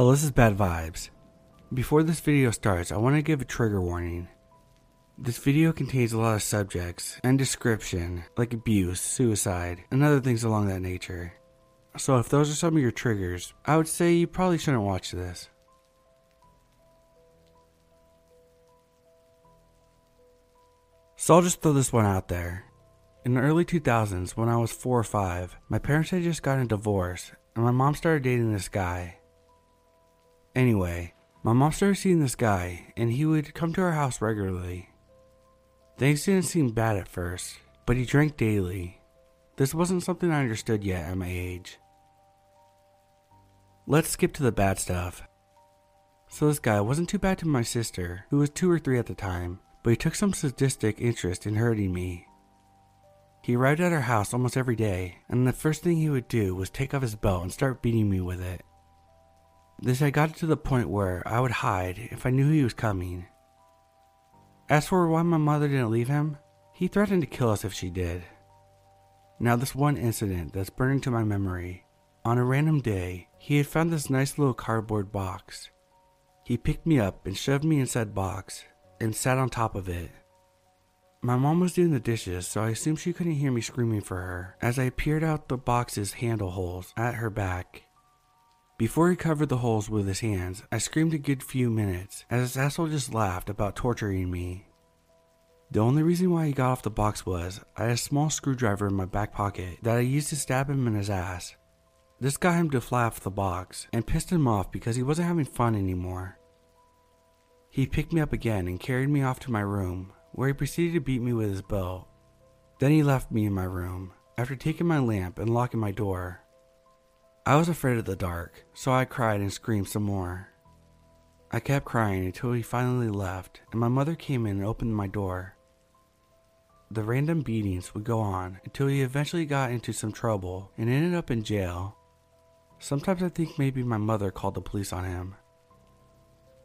Hello, this is Bad Vibes. Before this video starts, I want to give a trigger warning. This video contains a lot of subjects and description, like abuse, suicide, and other things along that nature. So if those are some of your triggers, I would say you probably shouldn't watch this. So I'll just throw this one out there. In the early 2000s, when I was 4 or 5, my parents had just gotten a divorce, and my mom started dating this guy. Anyway, my mom started seeing this guy, and he would come to our house regularly. Things didn't seem bad at first, but he drank daily. This wasn't something I understood yet at my age. Let's skip to the bad stuff. So, this guy wasn't too bad to my sister, who was two or three at the time, but he took some sadistic interest in hurting me. He arrived at our house almost every day, and the first thing he would do was take off his belt and start beating me with it. This had gotten to the point where I would hide if I knew he was coming. As for why my mother didn't leave him, he threatened to kill us if she did. Now, this one incident that's burned into my memory. On a random day, he had found this nice little cardboard box. He picked me up and shoved me in said box and sat on top of it. My mom was doing the dishes, so I assumed she couldn't hear me screaming for her as I peered out the box's handle holes at her back. Before he covered the holes with his hands, I screamed a good few minutes as his asshole just laughed about torturing me. The only reason why he got off the box was I had a small screwdriver in my back pocket that I used to stab him in his ass. This got him to fly off the box and pissed him off because he wasn't having fun anymore. He picked me up again and carried me off to my room where he proceeded to beat me with his belt. Then he left me in my room after taking my lamp and locking my door. I was afraid of the dark, so I cried and screamed some more. I kept crying until he finally left, and my mother came in and opened my door. The random beatings would go on until he eventually got into some trouble and ended up in jail. Sometimes I think maybe my mother called the police on him.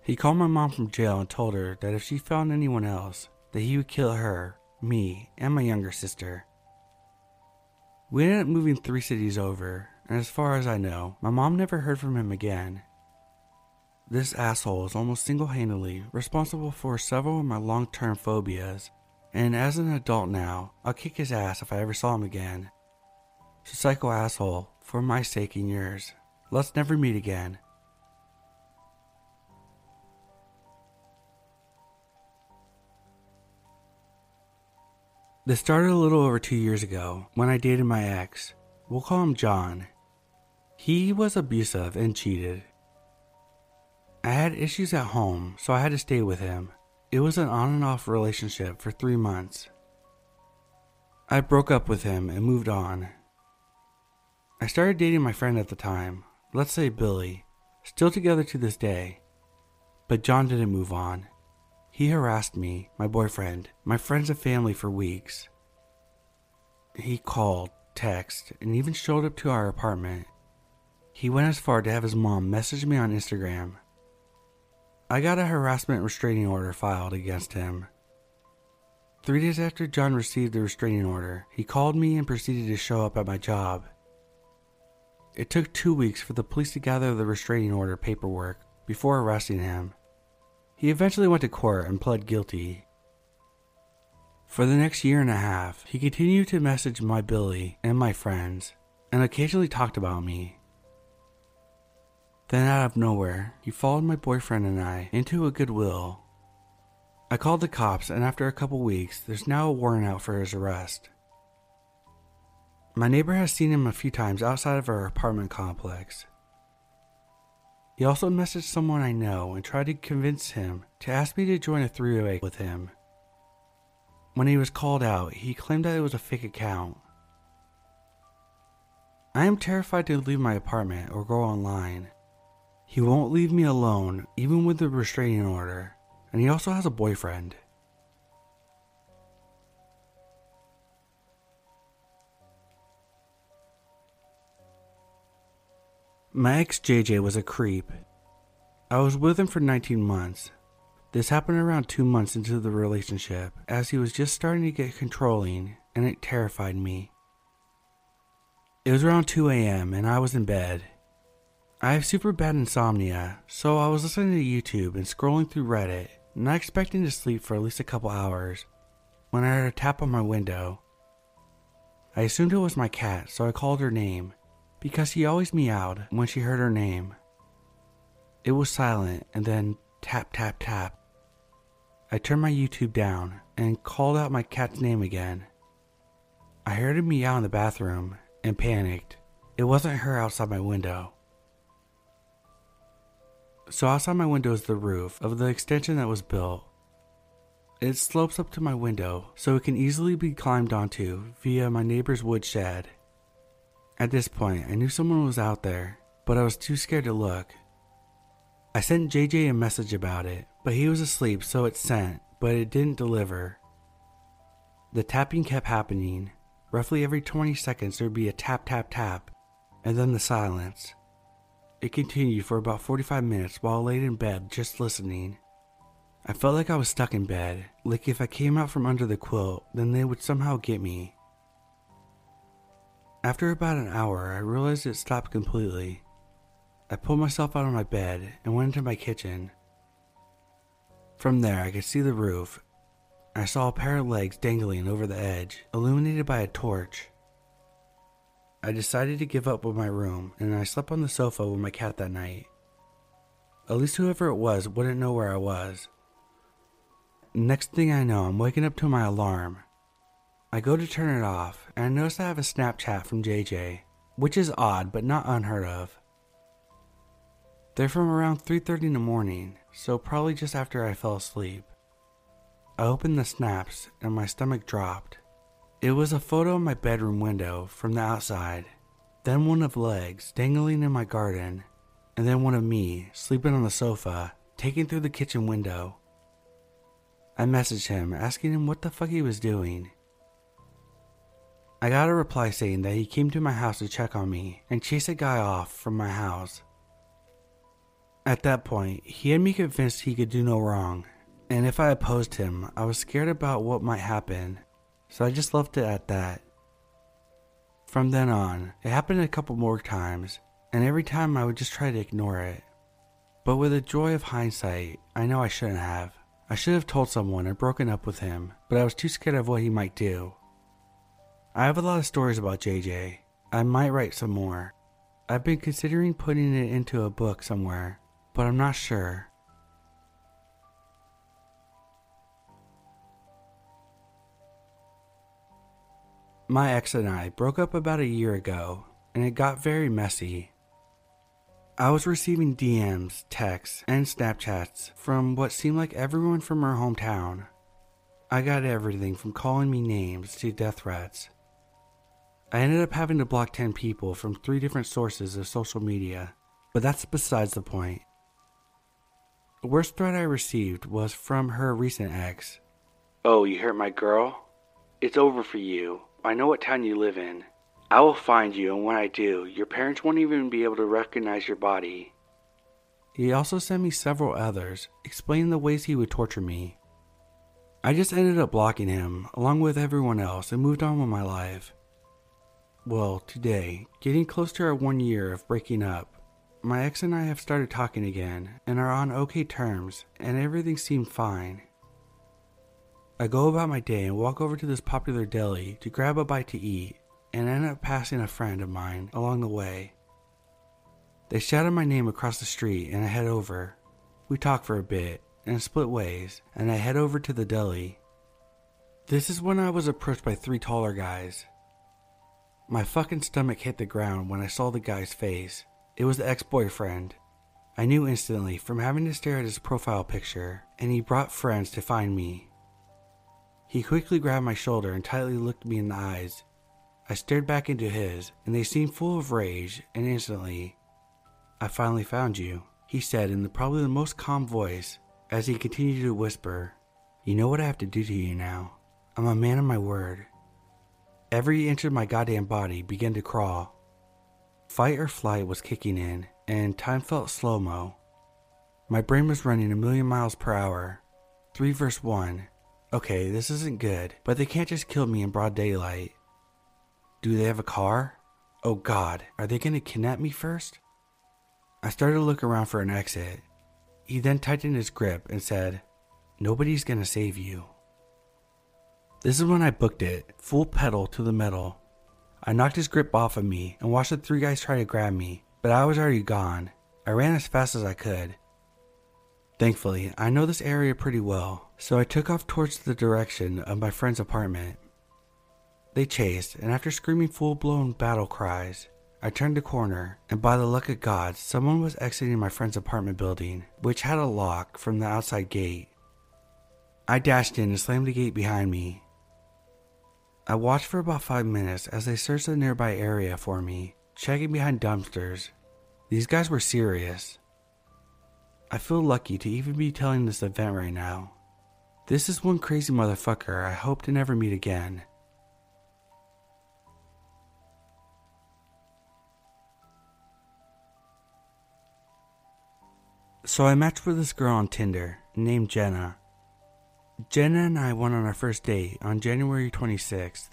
He called my mom from jail and told her that if she found anyone else, that he would kill her, me, and my younger sister. We ended up moving three cities over, and as far as I know, my mom never heard from him again. This asshole is almost single handedly responsible for several of my long term phobias, and as an adult now, I'll kick his ass if I ever saw him again. So, psycho asshole, for my sake and yours, let's never meet again. This started a little over two years ago when I dated my ex. We'll call him John. He was abusive and cheated. I had issues at home, so I had to stay with him. It was an on and off relationship for three months. I broke up with him and moved on. I started dating my friend at the time, let's say Billy, still together to this day. But John didn't move on. He harassed me, my boyfriend, my friends and family for weeks. He called, texted, and even showed up to our apartment. He went as far to have his mom message me on Instagram. I got a harassment restraining order filed against him. Three days after John received the restraining order, he called me and proceeded to show up at my job. It took two weeks for the police to gather the restraining order paperwork before arresting him. He eventually went to court and pled guilty. For the next year and a half, he continued to message my Billy and my friends, and occasionally talked about me. Then, out of nowhere, he followed my boyfriend and I into a Goodwill. I called the cops, and after a couple weeks, there's now a warrant out for his arrest. My neighbor has seen him a few times outside of our apartment complex, he also messaged someone I know and tried to convince him to ask me to join a three way with him. When he was called out, he claimed that it was a fake account. I am terrified to leave my apartment or go online. He won't leave me alone, even with the restraining order, and he also has a boyfriend. My ex JJ was a creep. I was with him for 19 months. This happened around two months into the relationship, as he was just starting to get controlling, and it terrified me. It was around 2 a.m., and I was in bed. I have super bad insomnia, so I was listening to YouTube and scrolling through Reddit, not expecting to sleep for at least a couple hours, when I heard a tap on my window. I assumed it was my cat, so I called her name, because she always meowed when she heard her name. It was silent, and then tap, tap, tap. I turned my YouTube down and called out my cat's name again. I heard a meow in the bathroom and panicked. It wasn't her outside my window. So outside my window is the roof of the extension that was built. It slopes up to my window, so it can easily be climbed onto via my neighbor's woodshed. At this point, I knew someone was out there, but I was too scared to look. I sent JJ a message about it, but he was asleep, so it sent, but it didn't deliver. The tapping kept happening. Roughly every 20 seconds, there would be a tap, tap, tap, and then the silence. It continued for about 45 minutes while I laid in bed just listening. I felt like I was stuck in bed, like if I came out from under the quilt, then they would somehow get me. After about an hour, I realized it stopped completely. I pulled myself out of my bed and went into my kitchen. From there, I could see the roof. I saw a pair of legs dangling over the edge, illuminated by a torch. I decided to give up with my room and I slept on the sofa with my cat that night. At least whoever it was wouldn't know where I was. Next thing I know, I'm waking up to my alarm. I go to turn it off and I notice I have a Snapchat from JJ, which is odd but not unheard of. They're from around 3:30 in the morning, so probably just after I fell asleep. I opened the snaps and my stomach dropped. It was a photo of my bedroom window from the outside, then one of legs dangling in my garden, and then one of me sleeping on the sofa, taken through the kitchen window. I messaged him asking him what the fuck he was doing. I got a reply saying that he came to my house to check on me and chase a guy off from my house. At that point, he had me convinced he could do no wrong, and if I opposed him, I was scared about what might happen so I just left it at that. From then on, it happened a couple more times, and every time I would just try to ignore it. But with the joy of hindsight, I know I shouldn't have. I should have told someone and broken up with him, but I was too scared of what he might do. I have a lot of stories about JJ. I might write some more. I've been considering putting it into a book somewhere, but I'm not sure. My ex and I broke up about a year ago, and it got very messy. I was receiving DMs, texts, and Snapchats from what seemed like everyone from her hometown. I got everything from calling me names to death threats. I ended up having to block 10 people from three different sources of social media, but that's besides the point. The worst threat I received was from her recent ex. Oh, you hurt my girl? It's over for you. I know what town you live in. I will find you, and when I do, your parents won't even be able to recognize your body. He also sent me several others, explaining the ways he would torture me. I just ended up blocking him, along with everyone else, and moved on with my life. Well, today, getting close to our one year of breaking up, my ex and I have started talking again and are on okay terms, and everything seemed fine. I go about my day and walk over to this popular deli to grab a bite to eat and end up passing a friend of mine along the way. They shouted my name across the street and I head over. We talk for a bit and split ways, and I head over to the deli. This is when I was approached by three taller guys. My fucking stomach hit the ground when I saw the guy's face. It was the ex boyfriend. I knew instantly from having to stare at his profile picture, and he brought friends to find me. He quickly grabbed my shoulder and tightly looked me in the eyes. I stared back into his, and they seemed full of rage, and instantly, I finally found you, he said in the, probably the most calm voice as he continued to whisper, You know what I have to do to you now. I'm a man of my word. Every inch of my goddamn body began to crawl. Fight or flight was kicking in, and time felt slow mo. My brain was running a million miles per hour. 3 verse 1 Okay, this isn't good, but they can't just kill me in broad daylight. Do they have a car? Oh god, are they gonna kidnap me first? I started to look around for an exit. He then tightened his grip and said, Nobody's gonna save you. This is when I booked it, full pedal to the metal. I knocked his grip off of me and watched the three guys try to grab me, but I was already gone. I ran as fast as I could. Thankfully, I know this area pretty well, so I took off towards the direction of my friend's apartment. They chased, and after screaming full blown battle cries, I turned the corner, and by the luck of God, someone was exiting my friend's apartment building, which had a lock from the outside gate. I dashed in and slammed the gate behind me. I watched for about five minutes as they searched the nearby area for me, checking behind dumpsters. These guys were serious. I feel lucky to even be telling this event right now. This is one crazy motherfucker I hope to never meet again. So I matched with this girl on Tinder named Jenna. Jenna and I went on our first date on January 26th.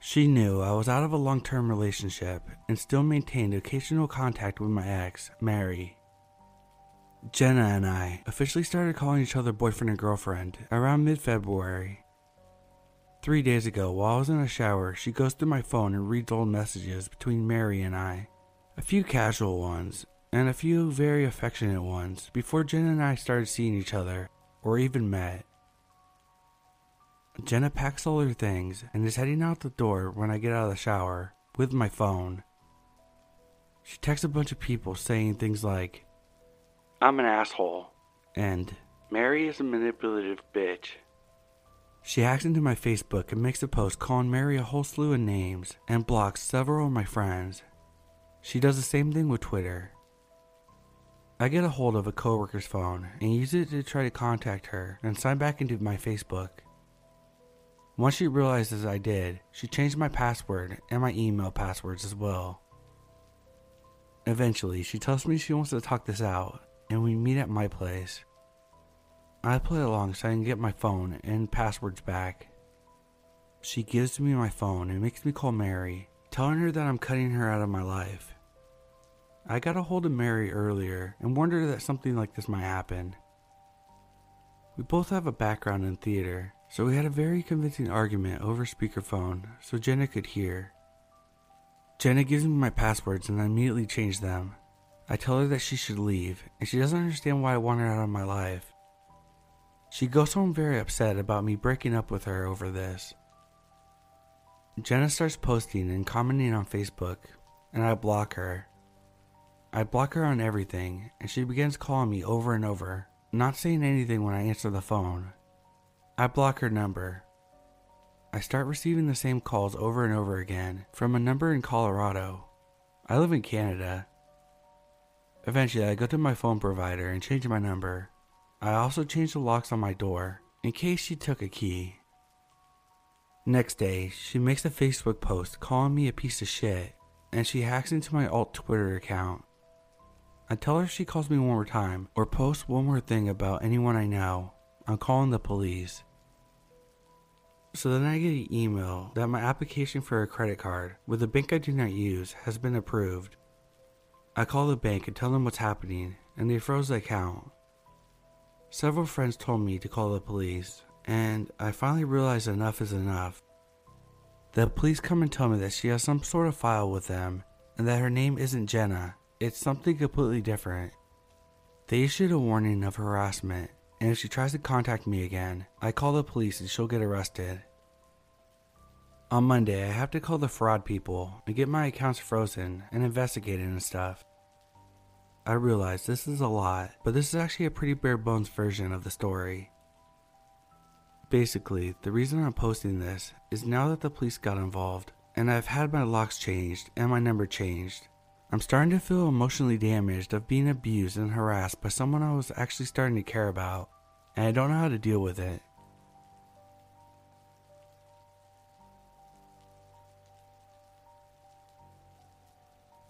She knew I was out of a long term relationship and still maintained occasional contact with my ex, Mary. Jenna and I officially started calling each other boyfriend and girlfriend around mid February. Three days ago, while I was in a shower, she goes through my phone and reads old messages between Mary and I. A few casual ones, and a few very affectionate ones before Jenna and I started seeing each other or even met. Jenna packs all her things and is heading out the door when I get out of the shower with my phone. She texts a bunch of people saying things like, I'm an asshole, and Mary is a manipulative bitch. She hacks into my Facebook and makes a post calling Mary a whole slew of names and blocks several of my friends. She does the same thing with Twitter. I get a hold of a coworker's phone and use it to try to contact her and sign back into my Facebook. Once she realizes I did, she changed my password and my email passwords as well. Eventually, she tells me she wants to talk this out, and we meet at my place. I play along so I can get my phone and passwords back. She gives me my phone and makes me call Mary, telling her that I'm cutting her out of my life. I got a hold of Mary earlier and warned her that something like this might happen. We both have a background in theater, so we had a very convincing argument over speakerphone so Jenna could hear. Jenna gives me my passwords and I immediately change them. I tell her that she should leave, and she doesn't understand why I want her out of my life. She goes home very upset about me breaking up with her over this. Jenna starts posting and commenting on Facebook, and I block her. I block her on everything, and she begins calling me over and over, not saying anything when I answer the phone. I block her number. I start receiving the same calls over and over again from a number in Colorado. I live in Canada. Eventually, I go to my phone provider and change my number. I also change the locks on my door in case she took a key. Next day, she makes a Facebook post calling me a piece of shit, and she hacks into my alt Twitter account. I tell her she calls me one more time or posts one more thing about anyone I know, I'm calling the police. So then I get an email that my application for a credit card with a bank I do not use has been approved. I call the bank and tell them what's happening, and they froze the account. Several friends told me to call the police, and I finally realized enough is enough. The police come and tell me that she has some sort of file with them, and that her name isn't Jenna, it's something completely different. They issued a warning of harassment and if she tries to contact me again, I call the police and she'll get arrested. On Monday, I have to call the fraud people and get my accounts frozen and investigated and stuff. I realize this is a lot, but this is actually a pretty bare bones version of the story. Basically, the reason I'm posting this is now that the police got involved and I've had my locks changed and my number changed, I'm starting to feel emotionally damaged of being abused and harassed by someone I was actually starting to care about and I don't know how to deal with it.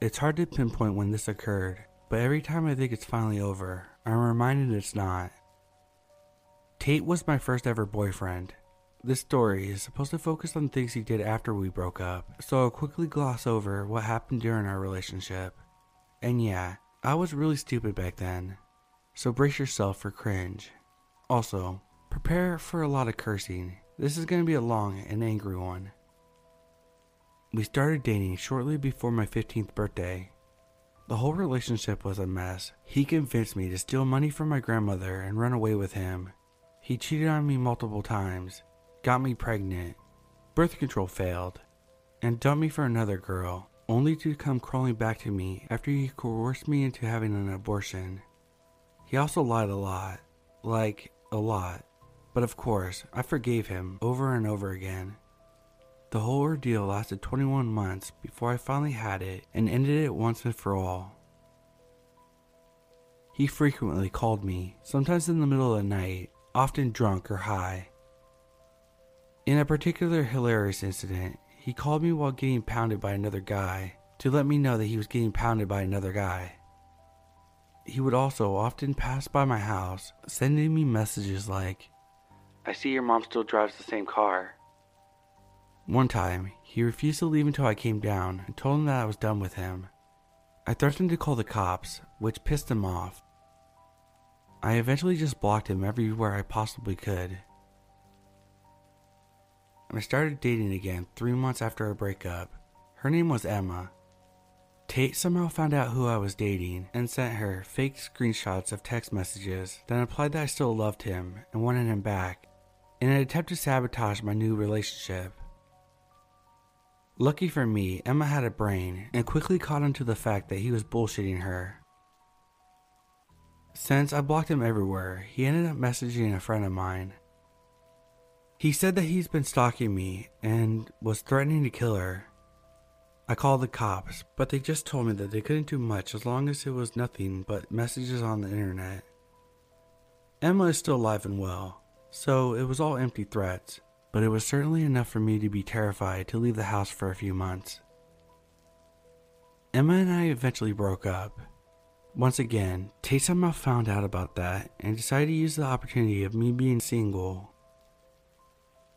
It's hard to pinpoint when this occurred, but every time I think it's finally over, I'm reminded it's not. Tate was my first ever boyfriend. This story is supposed to focus on things he did after we broke up, so I'll quickly gloss over what happened during our relationship. And yeah, I was really stupid back then, so brace yourself for cringe. Also, prepare for a lot of cursing. This is going to be a long and angry one. We started dating shortly before my 15th birthday. The whole relationship was a mess. He convinced me to steal money from my grandmother and run away with him. He cheated on me multiple times, got me pregnant, birth control failed, and dumped me for another girl, only to come crawling back to me after he coerced me into having an abortion. He also lied a lot, like a lot, but of course, I forgave him over and over again. The whole ordeal lasted 21 months before I finally had it and ended it once and for all. He frequently called me, sometimes in the middle of the night, often drunk or high. In a particular hilarious incident, he called me while getting pounded by another guy to let me know that he was getting pounded by another guy. He would also often pass by my house, sending me messages like, I see your mom still drives the same car. One time, he refused to leave until I came down and told him that I was done with him. I threatened to call the cops, which pissed him off. I eventually just blocked him everywhere I possibly could. And I started dating again three months after our breakup. Her name was Emma. Tate somehow found out who I was dating and sent her fake screenshots of text messages that implied that I still loved him and wanted him back in an attempt to sabotage my new relationship. Lucky for me, Emma had a brain and quickly caught on to the fact that he was bullshitting her. Since I blocked him everywhere, he ended up messaging a friend of mine. He said that he's been stalking me and was threatening to kill her. I called the cops, but they just told me that they couldn't do much as long as it was nothing but messages on the internet. Emma is still alive and well, so it was all empty threats but it was certainly enough for me to be terrified to leave the house for a few months. Emma and I eventually broke up. Once again, Tate somehow found out about that and decided to use the opportunity of me being single.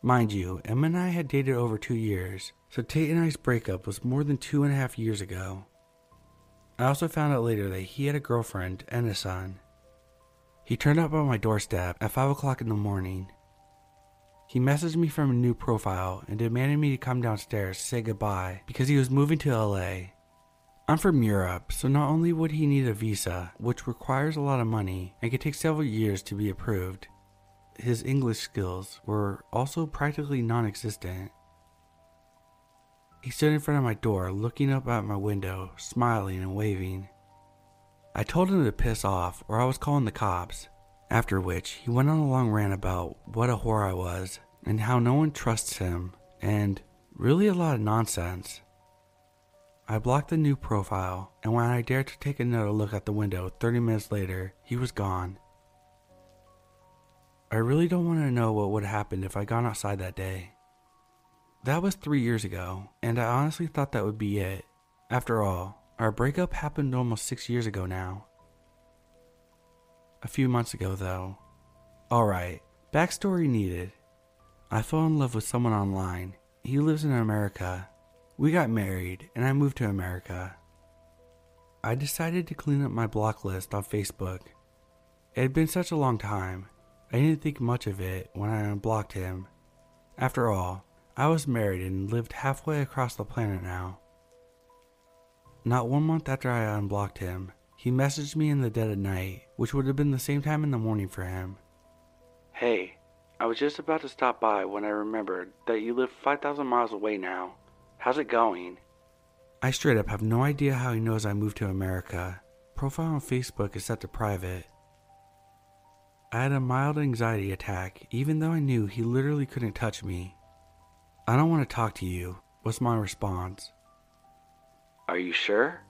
Mind you, Emma and I had dated over two years, so Tate and I's breakup was more than two and a half years ago. I also found out later that he had a girlfriend and a son. He turned up on my doorstep at 5 o'clock in the morning he messaged me from a new profile and demanded me to come downstairs to say goodbye because he was moving to LA. I'm from Europe, so not only would he need a visa, which requires a lot of money and could take several years to be approved, his English skills were also practically non existent. He stood in front of my door, looking up at my window, smiling and waving. I told him to piss off, or I was calling the cops. After which, he went on a long rant about what a whore I was, and how no one trusts him, and really a lot of nonsense. I blocked the new profile, and when I dared to take another look at the window 30 minutes later, he was gone. I really don't want to know what would have happened if I gone outside that day. That was three years ago, and I honestly thought that would be it. After all, our breakup happened almost six years ago now. A few months ago, though. Alright, backstory needed. I fell in love with someone online. He lives in America. We got married, and I moved to America. I decided to clean up my block list on Facebook. It had been such a long time, I didn't think much of it when I unblocked him. After all, I was married and lived halfway across the planet now. Not one month after I unblocked him, he messaged me in the dead of night, which would have been the same time in the morning for him. Hey, I was just about to stop by when I remembered that you live 5,000 miles away now. How's it going? I straight up have no idea how he knows I moved to America. Profile on Facebook is set to private. I had a mild anxiety attack, even though I knew he literally couldn't touch me. I don't want to talk to you, was my response. Are you sure?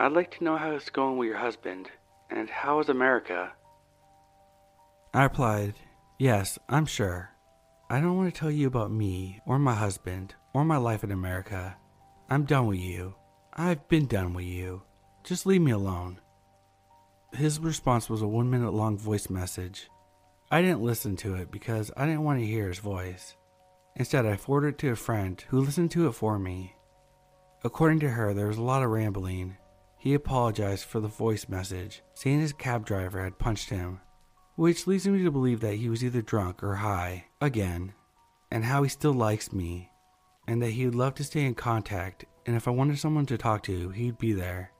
I'd like to know how it's going with your husband, and how is America? I replied, Yes, I'm sure. I don't want to tell you about me, or my husband, or my life in America. I'm done with you. I've been done with you. Just leave me alone. His response was a one minute long voice message. I didn't listen to it because I didn't want to hear his voice. Instead, I forwarded it to a friend who listened to it for me. According to her, there was a lot of rambling, he apologized for the voice message, saying his cab driver had punched him, which leads me to believe that he was either drunk or high, again, and how he still likes me, and that he would love to stay in contact, and if I wanted someone to talk to, he'd be there.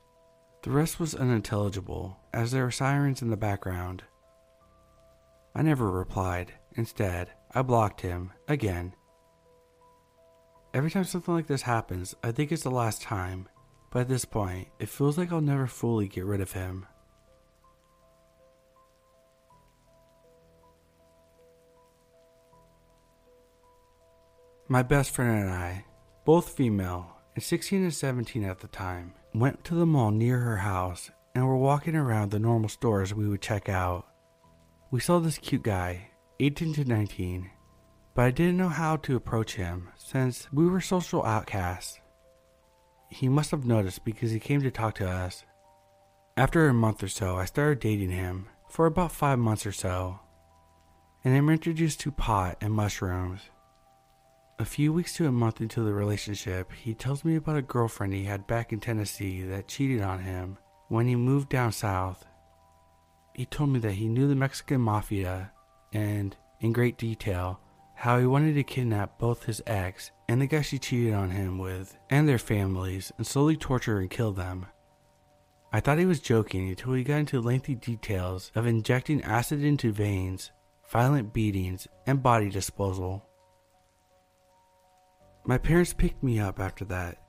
The rest was unintelligible, as there were sirens in the background. I never replied. Instead, I blocked him, again. Every time something like this happens, I think it's the last time, at this point, it feels like I'll never fully get rid of him. My best friend and I, both female and 16 and 17 at the time, went to the mall near her house and were walking around the normal stores we would check out. We saw this cute guy, 18 to 19, but I didn't know how to approach him since we were social outcasts. He must have noticed because he came to talk to us. After a month or so, I started dating him for about five months or so, and I'm introduced to pot and mushrooms. A few weeks to a month into the relationship, he tells me about a girlfriend he had back in Tennessee that cheated on him when he moved down south. He told me that he knew the Mexican mafia and, in great detail, how he wanted to kidnap both his ex and the guy she cheated on him with and their families and slowly torture and kill them. I thought he was joking until he got into lengthy details of injecting acid into veins, violent beatings, and body disposal. My parents picked me up after that.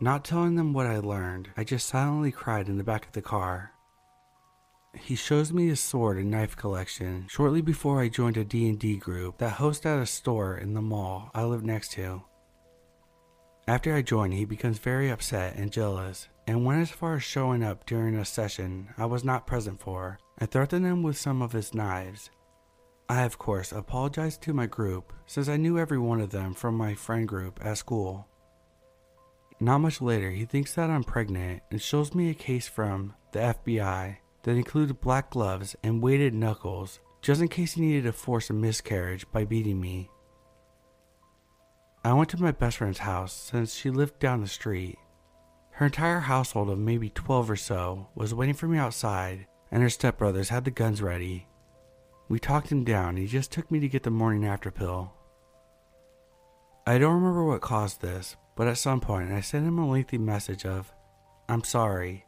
Not telling them what I learned, I just silently cried in the back of the car. He shows me his sword and knife collection shortly before I joined a D&D group that hosts at a store in the mall I live next to. After I join, he becomes very upset and jealous, and went as far as showing up during a session I was not present for and threatened him with some of his knives. I, of course, apologized to my group since I knew every one of them from my friend group at school. Not much later, he thinks that I'm pregnant and shows me a case from the FBI that included black gloves and weighted knuckles just in case he needed to force a miscarriage by beating me. I went to my best friend's house since she lived down the street. Her entire household of maybe 12 or so was waiting for me outside, and her stepbrothers had the guns ready. We talked him down, and he just took me to get the morning after pill. I don't remember what caused this, but at some point I sent him a lengthy message of, I'm sorry,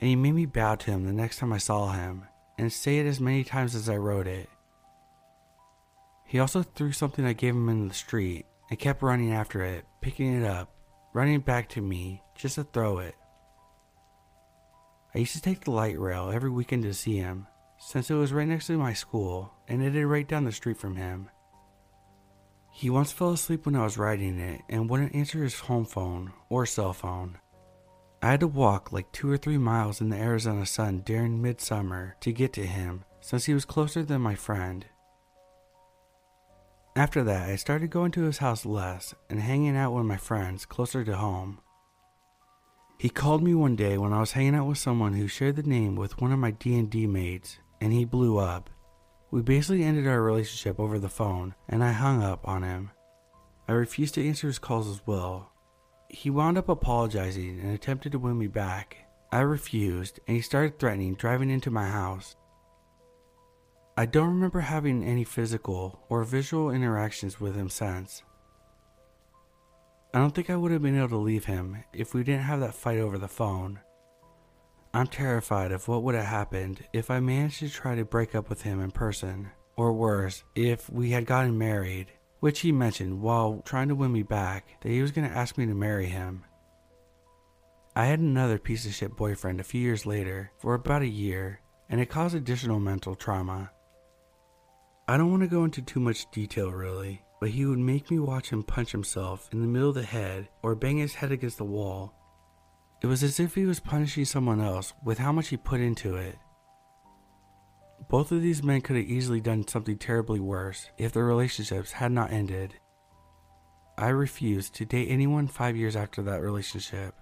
and he made me bow to him the next time I saw him and say it as many times as I wrote it. He also threw something I gave him in the street and kept running after it, picking it up, running back to me just to throw it. I used to take the light rail every weekend to see him, since it was right next to my school and it it is right down the street from him. He once fell asleep when I was riding it and wouldn't answer his home phone or cell phone. I had to walk like two or three miles in the Arizona sun during midsummer to get to him since he was closer than my friend. After that, I started going to his house less and hanging out with my friends closer to home. He called me one day when I was hanging out with someone who shared the name with one of my D&D mates and he blew up. We basically ended our relationship over the phone and I hung up on him. I refused to answer his calls as well he wound up apologizing and attempted to win me back. I refused, and he started threatening driving into my house. I don't remember having any physical or visual interactions with him since. I don't think I would have been able to leave him if we didn't have that fight over the phone. I'm terrified of what would have happened if I managed to try to break up with him in person, or worse, if we had gotten married which he mentioned while trying to win me back that he was going to ask me to marry him. I had another piece of shit boyfriend a few years later for about a year, and it caused additional mental trauma. I don't want to go into too much detail really, but he would make me watch him punch himself in the middle of the head or bang his head against the wall. It was as if he was punishing someone else with how much he put into it. Both of these men could have easily done something terribly worse if their relationships had not ended. I refused to date anyone five years after that relationship.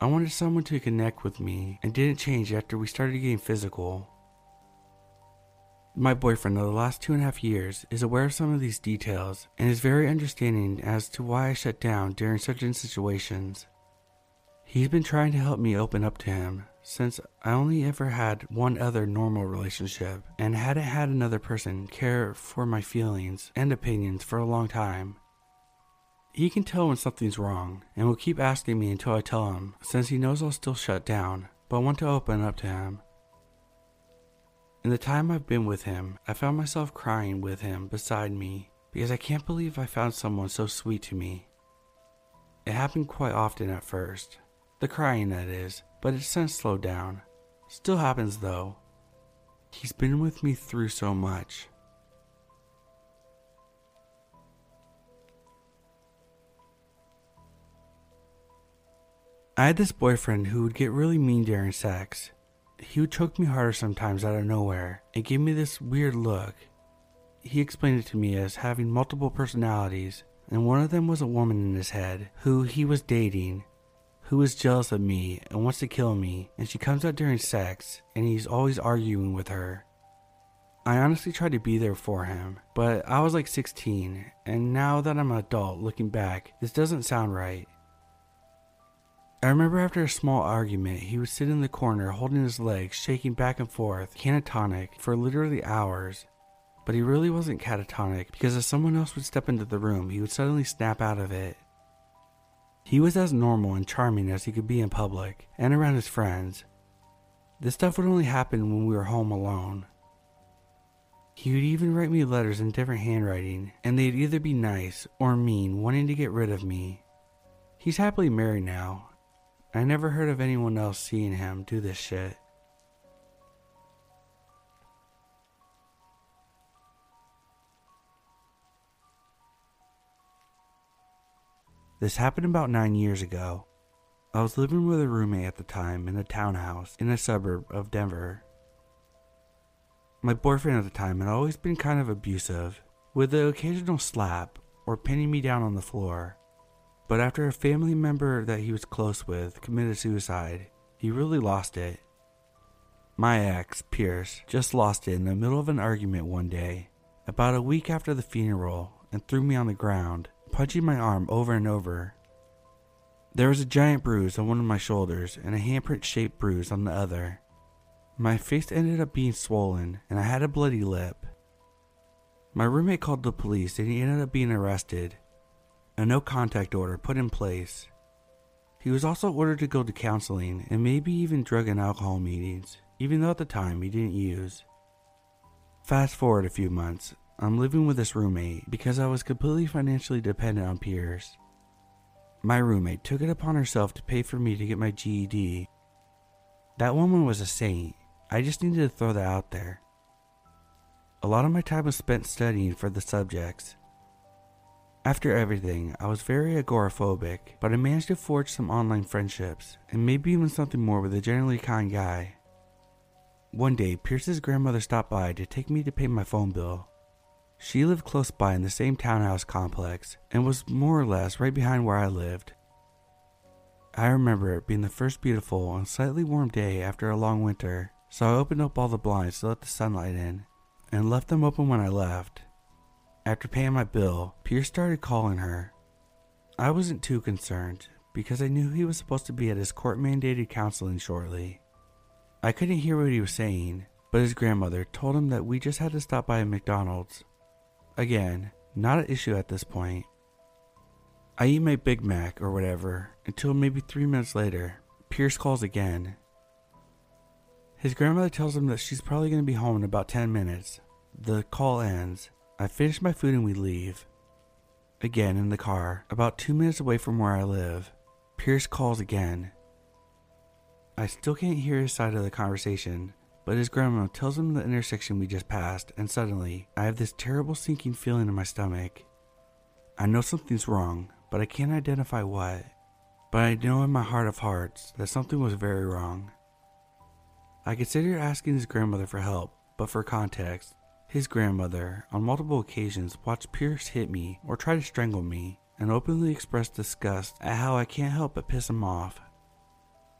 I wanted someone to connect with me and didn't change after we started getting physical. My boyfriend of the last two and a half years is aware of some of these details and is very understanding as to why I shut down during certain situations. He's been trying to help me open up to him since I only ever had one other normal relationship and hadn't had another person care for my feelings and opinions for a long time. He can tell when something's wrong and will keep asking me until I tell him since he knows I'll still shut down, but want to open up to him. In the time I've been with him, I found myself crying with him beside me because I can't believe I found someone so sweet to me. It happened quite often at first, the crying that is, but it's since slowed down. Still happens though. He's been with me through so much. I had this boyfriend who would get really mean during sex. He would choke me harder sometimes out of nowhere and give me this weird look. He explained it to me as having multiple personalities, and one of them was a woman in his head who he was dating who is jealous of me and wants to kill me, and she comes out during sex, and he's always arguing with her. I honestly tried to be there for him, but I was like 16, and now that I'm an adult looking back, this doesn't sound right. I remember after a small argument, he would sit in the corner holding his legs, shaking back and forth, catatonic, for literally hours. But he really wasn't catatonic because if someone else would step into the room, he would suddenly snap out of it he was as normal and charming as he could be in public and around his friends. This stuff would only happen when we were home alone. He would even write me letters in different handwriting, and they'd either be nice or mean, wanting to get rid of me. He's happily married now. I never heard of anyone else seeing him do this shit. This happened about nine years ago. I was living with a roommate at the time in a townhouse in a suburb of Denver. My boyfriend at the time had always been kind of abusive, with the occasional slap or pinning me down on the floor. But after a family member that he was close with committed suicide, he really lost it. My ex, Pierce, just lost it in the middle of an argument one day, about a week after the funeral, and threw me on the ground punching my arm over and over. There was a giant bruise on one of my shoulders and a handprint shaped bruise on the other. My face ended up being swollen and I had a bloody lip. My roommate called the police and he ended up being arrested. A no contact order put in place. He was also ordered to go to counseling and maybe even drug and alcohol meetings, even though at the time he didn't use. Fast forward a few months, I'm living with this roommate because I was completely financially dependent on Pierce. My roommate took it upon herself to pay for me to get my GED. That woman was a saint. I just needed to throw that out there. A lot of my time was spent studying for the subjects. After everything, I was very agoraphobic, but I managed to forge some online friendships and maybe even something more with a generally kind guy. One day, Pierce's grandmother stopped by to take me to pay my phone bill. She lived close by in the same townhouse complex and was more or less right behind where I lived. I remember it being the first beautiful and slightly warm day after a long winter, so I opened up all the blinds to let the sunlight in and left them open when I left. After paying my bill, Pierce started calling her. I wasn't too concerned because I knew he was supposed to be at his court mandated counseling shortly. I couldn't hear what he was saying, but his grandmother told him that we just had to stop by a McDonald's Again, not an issue at this point. I eat my Big Mac or whatever until maybe three minutes later. Pierce calls again. His grandmother tells him that she's probably going to be home in about 10 minutes. The call ends. I finish my food and we leave. Again in the car, about two minutes away from where I live. Pierce calls again. I still can't hear his side of the conversation, but his grandma tells him the intersection we just passed, and suddenly, I have this terrible sinking feeling in my stomach. I know something's wrong, but I can't identify what. But I know in my heart of hearts that something was very wrong. I considered asking his grandmother for help, but for context, his grandmother, on multiple occasions, watched Pierce hit me or try to strangle me, and openly expressed disgust at how I can't help but piss him off.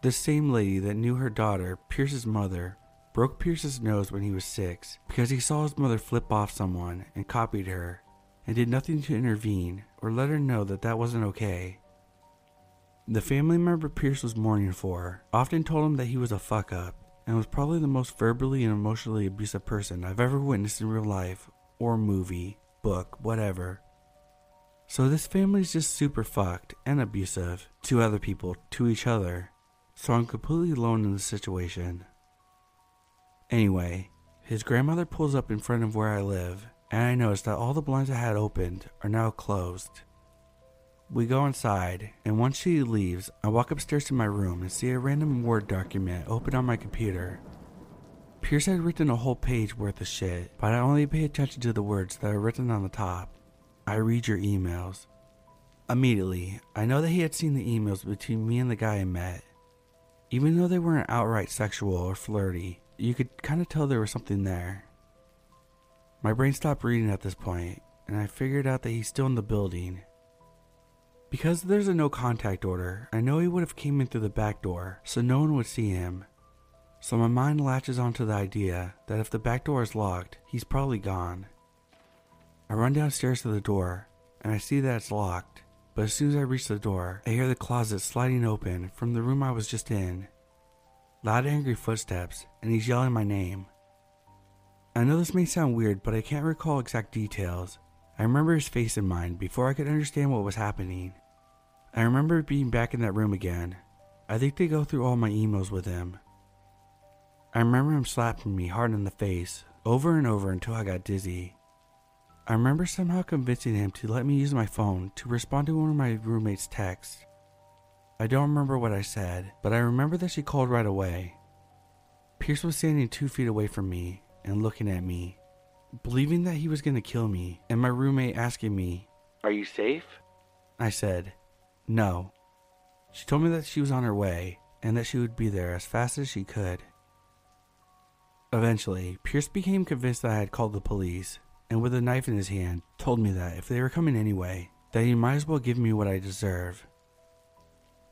The same lady that knew her daughter, Pierce's mother, broke Pierce's nose when he was six because he saw his mother flip off someone and copied her and did nothing to intervene or let her know that that wasn't okay. The family member Pierce was mourning for often told him that he was a fuck up and was probably the most verbally and emotionally abusive person I've ever witnessed in real life or movie, book, whatever. So this family's just super fucked and abusive to other people, to each other. So I'm completely alone in the situation. Anyway, his grandmother pulls up in front of where I live, and I notice that all the blinds I had opened are now closed. We go inside, and once she leaves, I walk upstairs to my room and see a random Word document open on my computer. Pierce had written a whole page worth of shit, but I only pay attention to the words that are written on the top. I read your emails. Immediately, I know that he had seen the emails between me and the guy I met. Even though they weren't outright sexual or flirty, you could kind of tell there was something there. My brain stopped reading at this point, and I figured out that he's still in the building. Because there's a no contact order, I know he would have came in through the back door, so no one would see him. So my mind latches onto the idea that if the back door is locked, he's probably gone. I run downstairs to the door, and I see that it's locked. But as soon as I reach the door, I hear the closet sliding open from the room I was just in. Loud angry footsteps, and he's yelling my name. I know this may sound weird, but I can't recall exact details. I remember his face in mind before I could understand what was happening. I remember being back in that room again. I think they go through all my emails with him. I remember him slapping me hard in the face, over and over until I got dizzy. I remember somehow convincing him to let me use my phone to respond to one of my roommate's texts. I don't remember what I said, but I remember that she called right away. Pierce was standing two feet away from me and looking at me, believing that he was going to kill me, and my roommate asking me, Are you safe? I said, No. She told me that she was on her way and that she would be there as fast as she could. Eventually, Pierce became convinced that I had called the police and with a knife in his hand, told me that if they were coming anyway, that he might as well give me what I deserve.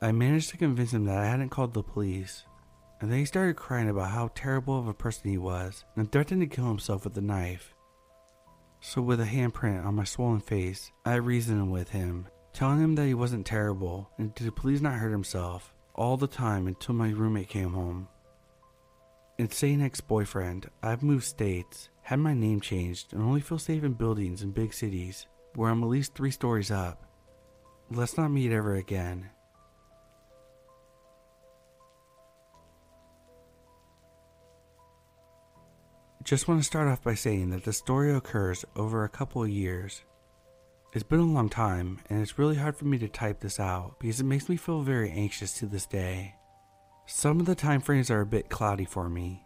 I managed to convince him that I hadn't called the police, and then he started crying about how terrible of a person he was and threatened to kill himself with the knife. So, with a handprint on my swollen face, I reasoned with him, telling him that he wasn't terrible and to please not hurt himself all the time until my roommate came home. Insane ex boyfriend, I've moved states had my name changed and only feel safe in buildings in big cities where I'm at least three stories up. Let's not meet ever again. Just want to start off by saying that the story occurs over a couple of years. It's been a long time, and it's really hard for me to type this out because it makes me feel very anxious to this day. Some of the time frames are a bit cloudy for me,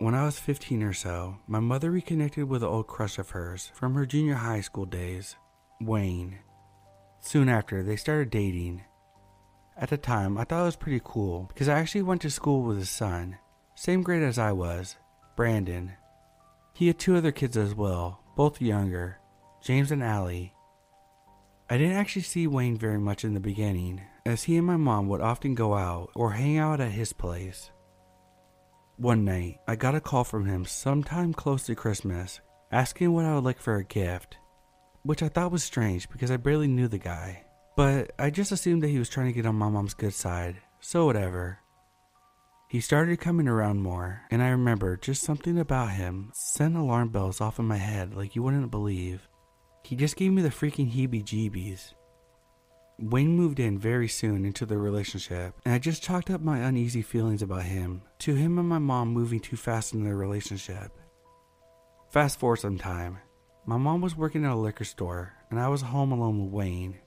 when I was 15 or so, my mother reconnected with an old crush of hers from her junior high school days, Wayne. Soon after, they started dating. At the time, I thought it was pretty cool because I actually went to school with his son, same grade as I was, Brandon. He had two other kids as well, both younger, James and Allie. I didn't actually see Wayne very much in the beginning, as he and my mom would often go out or hang out at his place. One night, I got a call from him sometime close to Christmas asking what I would like for a gift, which I thought was strange because I barely knew the guy. But I just assumed that he was trying to get on my mom's good side, so whatever. He started coming around more, and I remember just something about him sent alarm bells off in my head like you wouldn't believe. He just gave me the freaking heebie jeebies. Wayne moved in very soon into the relationship, and I just chalked up my uneasy feelings about him to him and my mom moving too fast in their relationship. Fast forward some time. My mom was working at a liquor store, and I was home alone with Wayne.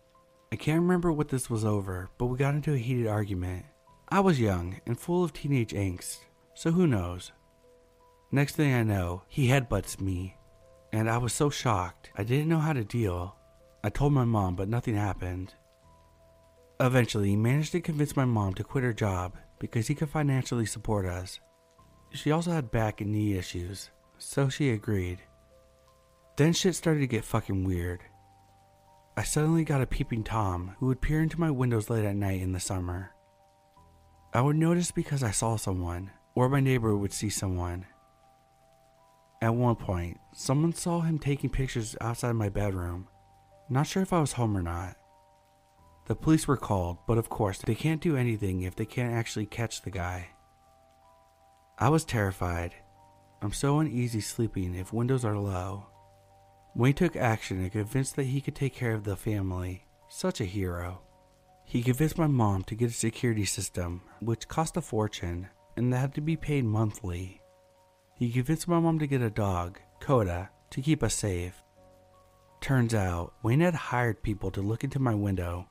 I can't remember what this was over, but we got into a heated argument. I was young and full of teenage angst, so who knows? Next thing I know, he headbutts me, and I was so shocked I didn't know how to deal. I told my mom, but nothing happened. Eventually, he managed to convince my mom to quit her job because he could financially support us. She also had back and knee issues, so she agreed. Then shit started to get fucking weird. I suddenly got a peeping Tom who would peer into my windows late at night in the summer. I would notice because I saw someone, or my neighbor would see someone. At one point, someone saw him taking pictures outside my bedroom. Not sure if I was home or not. The police were called, but of course, they can't do anything if they can't actually catch the guy. I was terrified. I'm so uneasy sleeping if windows are low. Wayne took action and convinced that he could take care of the family. Such a hero. He convinced my mom to get a security system, which cost a fortune, and that had to be paid monthly. He convinced my mom to get a dog, Coda, to keep us safe. Turns out, Wayne had hired people to look into my window.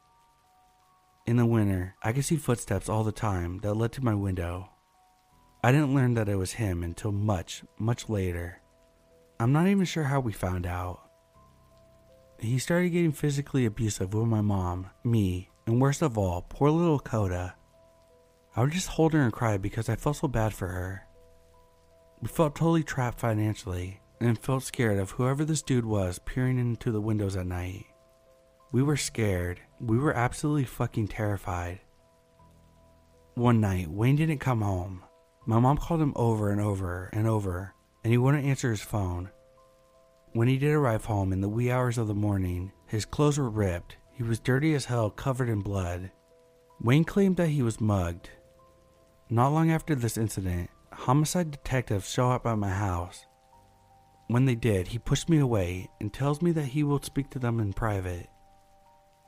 In the winter, I could see footsteps all the time that led to my window. I didn't learn that it was him until much, much later. I'm not even sure how we found out. He started getting physically abusive with my mom, me, and worst of all, poor little Coda. I would just hold her and cry because I felt so bad for her. We felt totally trapped financially and felt scared of whoever this dude was peering into the windows at night. We were scared. We were absolutely fucking terrified. One night, Wayne didn't come home. My mom called him over and over and over, and he wouldn't answer his phone. When he did arrive home in the wee hours of the morning, his clothes were ripped, he was dirty as hell, covered in blood. Wayne claimed that he was mugged. Not long after this incident, homicide detectives show up at my house. When they did, he pushed me away and tells me that he will speak to them in private.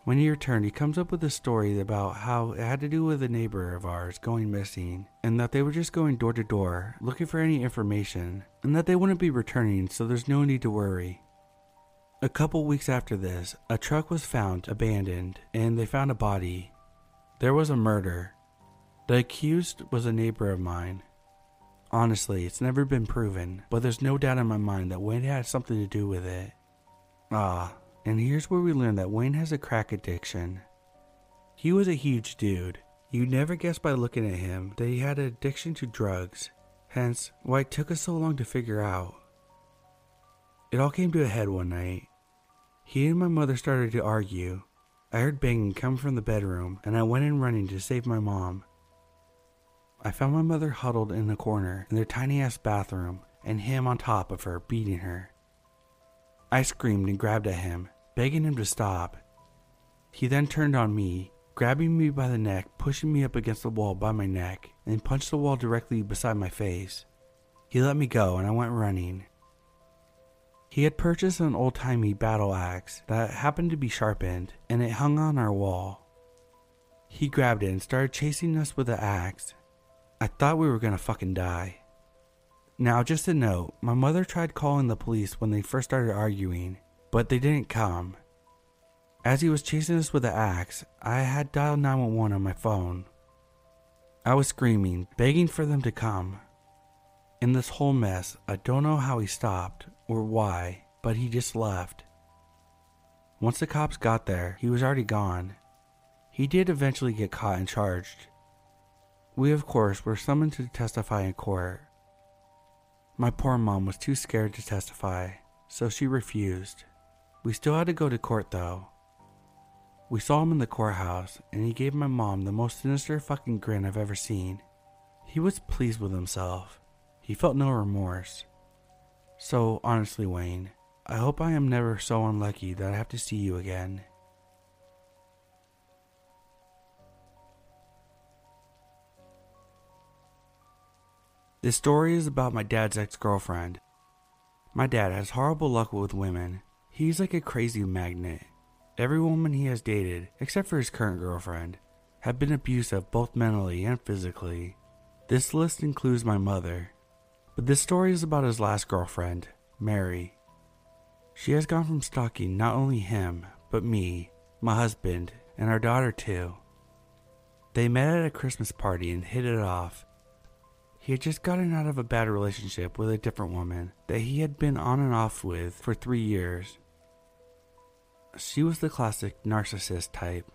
When he returned, he comes up with a story about how it had to do with a neighbor of ours going missing, and that they were just going door to door looking for any information, and that they wouldn't be returning, so there's no need to worry. A couple weeks after this, a truck was found abandoned and they found a body. There was a murder. The accused was a neighbor of mine. Honestly, it's never been proven, but there's no doubt in my mind that Wayne had something to do with it. Ah, and here's where we learn that Wayne has a crack addiction. He was a huge dude. You'd never guess by looking at him that he had an addiction to drugs, hence why it took us so long to figure out. It all came to a head one night. He and my mother started to argue. I heard banging come from the bedroom, and I went in running to save my mom. I found my mother huddled in a corner in their tiny ass bathroom, and him on top of her, beating her. I screamed and grabbed at him, begging him to stop. He then turned on me, grabbing me by the neck, pushing me up against the wall by my neck, and punched the wall directly beside my face. He let me go, and I went running. He had purchased an old timey battle axe that happened to be sharpened, and it hung on our wall. He grabbed it and started chasing us with the axe. I thought we were gonna fucking die. Now, just a note my mother tried calling the police when they first started arguing, but they didn't come. As he was chasing us with the axe, I had dialed 911 on my phone. I was screaming, begging for them to come. In this whole mess, I don't know how he stopped or why, but he just left. Once the cops got there, he was already gone. He did eventually get caught and charged. We, of course, were summoned to testify in court. My poor mom was too scared to testify, so she refused. We still had to go to court though. We saw him in the courthouse, and he gave my mom the most sinister fucking grin I've ever seen. He was pleased with himself. He felt no remorse. So, honestly, Wayne, I hope I am never so unlucky that I have to see you again. This story is about my dad's ex girlfriend. My dad has horrible luck with women. He's like a crazy magnet. Every woman he has dated, except for his current girlfriend, have been abusive both mentally and physically. This list includes my mother, but this story is about his last girlfriend, Mary. She has gone from stalking not only him, but me, my husband, and our daughter too. They met at a Christmas party and hit it off. He had just gotten out of a bad relationship with a different woman that he had been on and off with for three years. She was the classic narcissist type.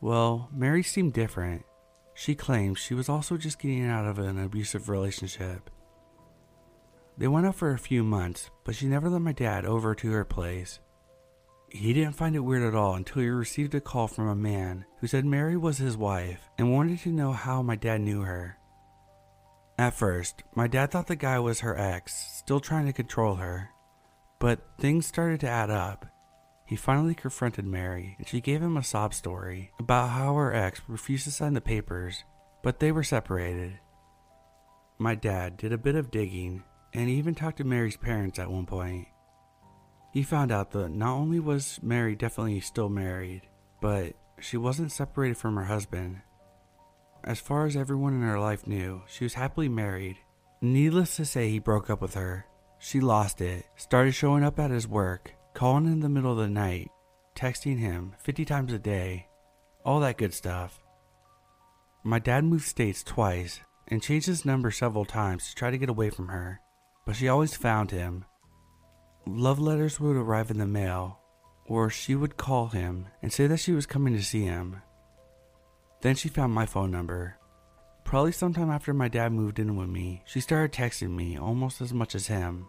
Well, Mary seemed different. She claimed she was also just getting out of an abusive relationship they went out for a few months, but she never let my dad over to her place. He didn't find it weird at all until he received a call from a man who said Mary was his wife and wanted to know how my dad knew her. At first, my dad thought the guy was her ex, still trying to control her. But things started to add up. He finally confronted Mary and she gave him a sob story about how her ex refused to sign the papers, but they were separated. My dad did a bit of digging and even talked to Mary's parents at one point. He found out that not only was Mary definitely still married, but she wasn't separated from her husband. As far as everyone in her life knew, she was happily married. Needless to say, he broke up with her. She lost it, started showing up at his work, calling in the middle of the night, texting him 50 times a day, all that good stuff. My dad moved states twice and changed his number several times to try to get away from her, but she always found him. Love letters would arrive in the mail, or she would call him and say that she was coming to see him. Then she found my phone number. Probably sometime after my dad moved in with me, she started texting me almost as much as him.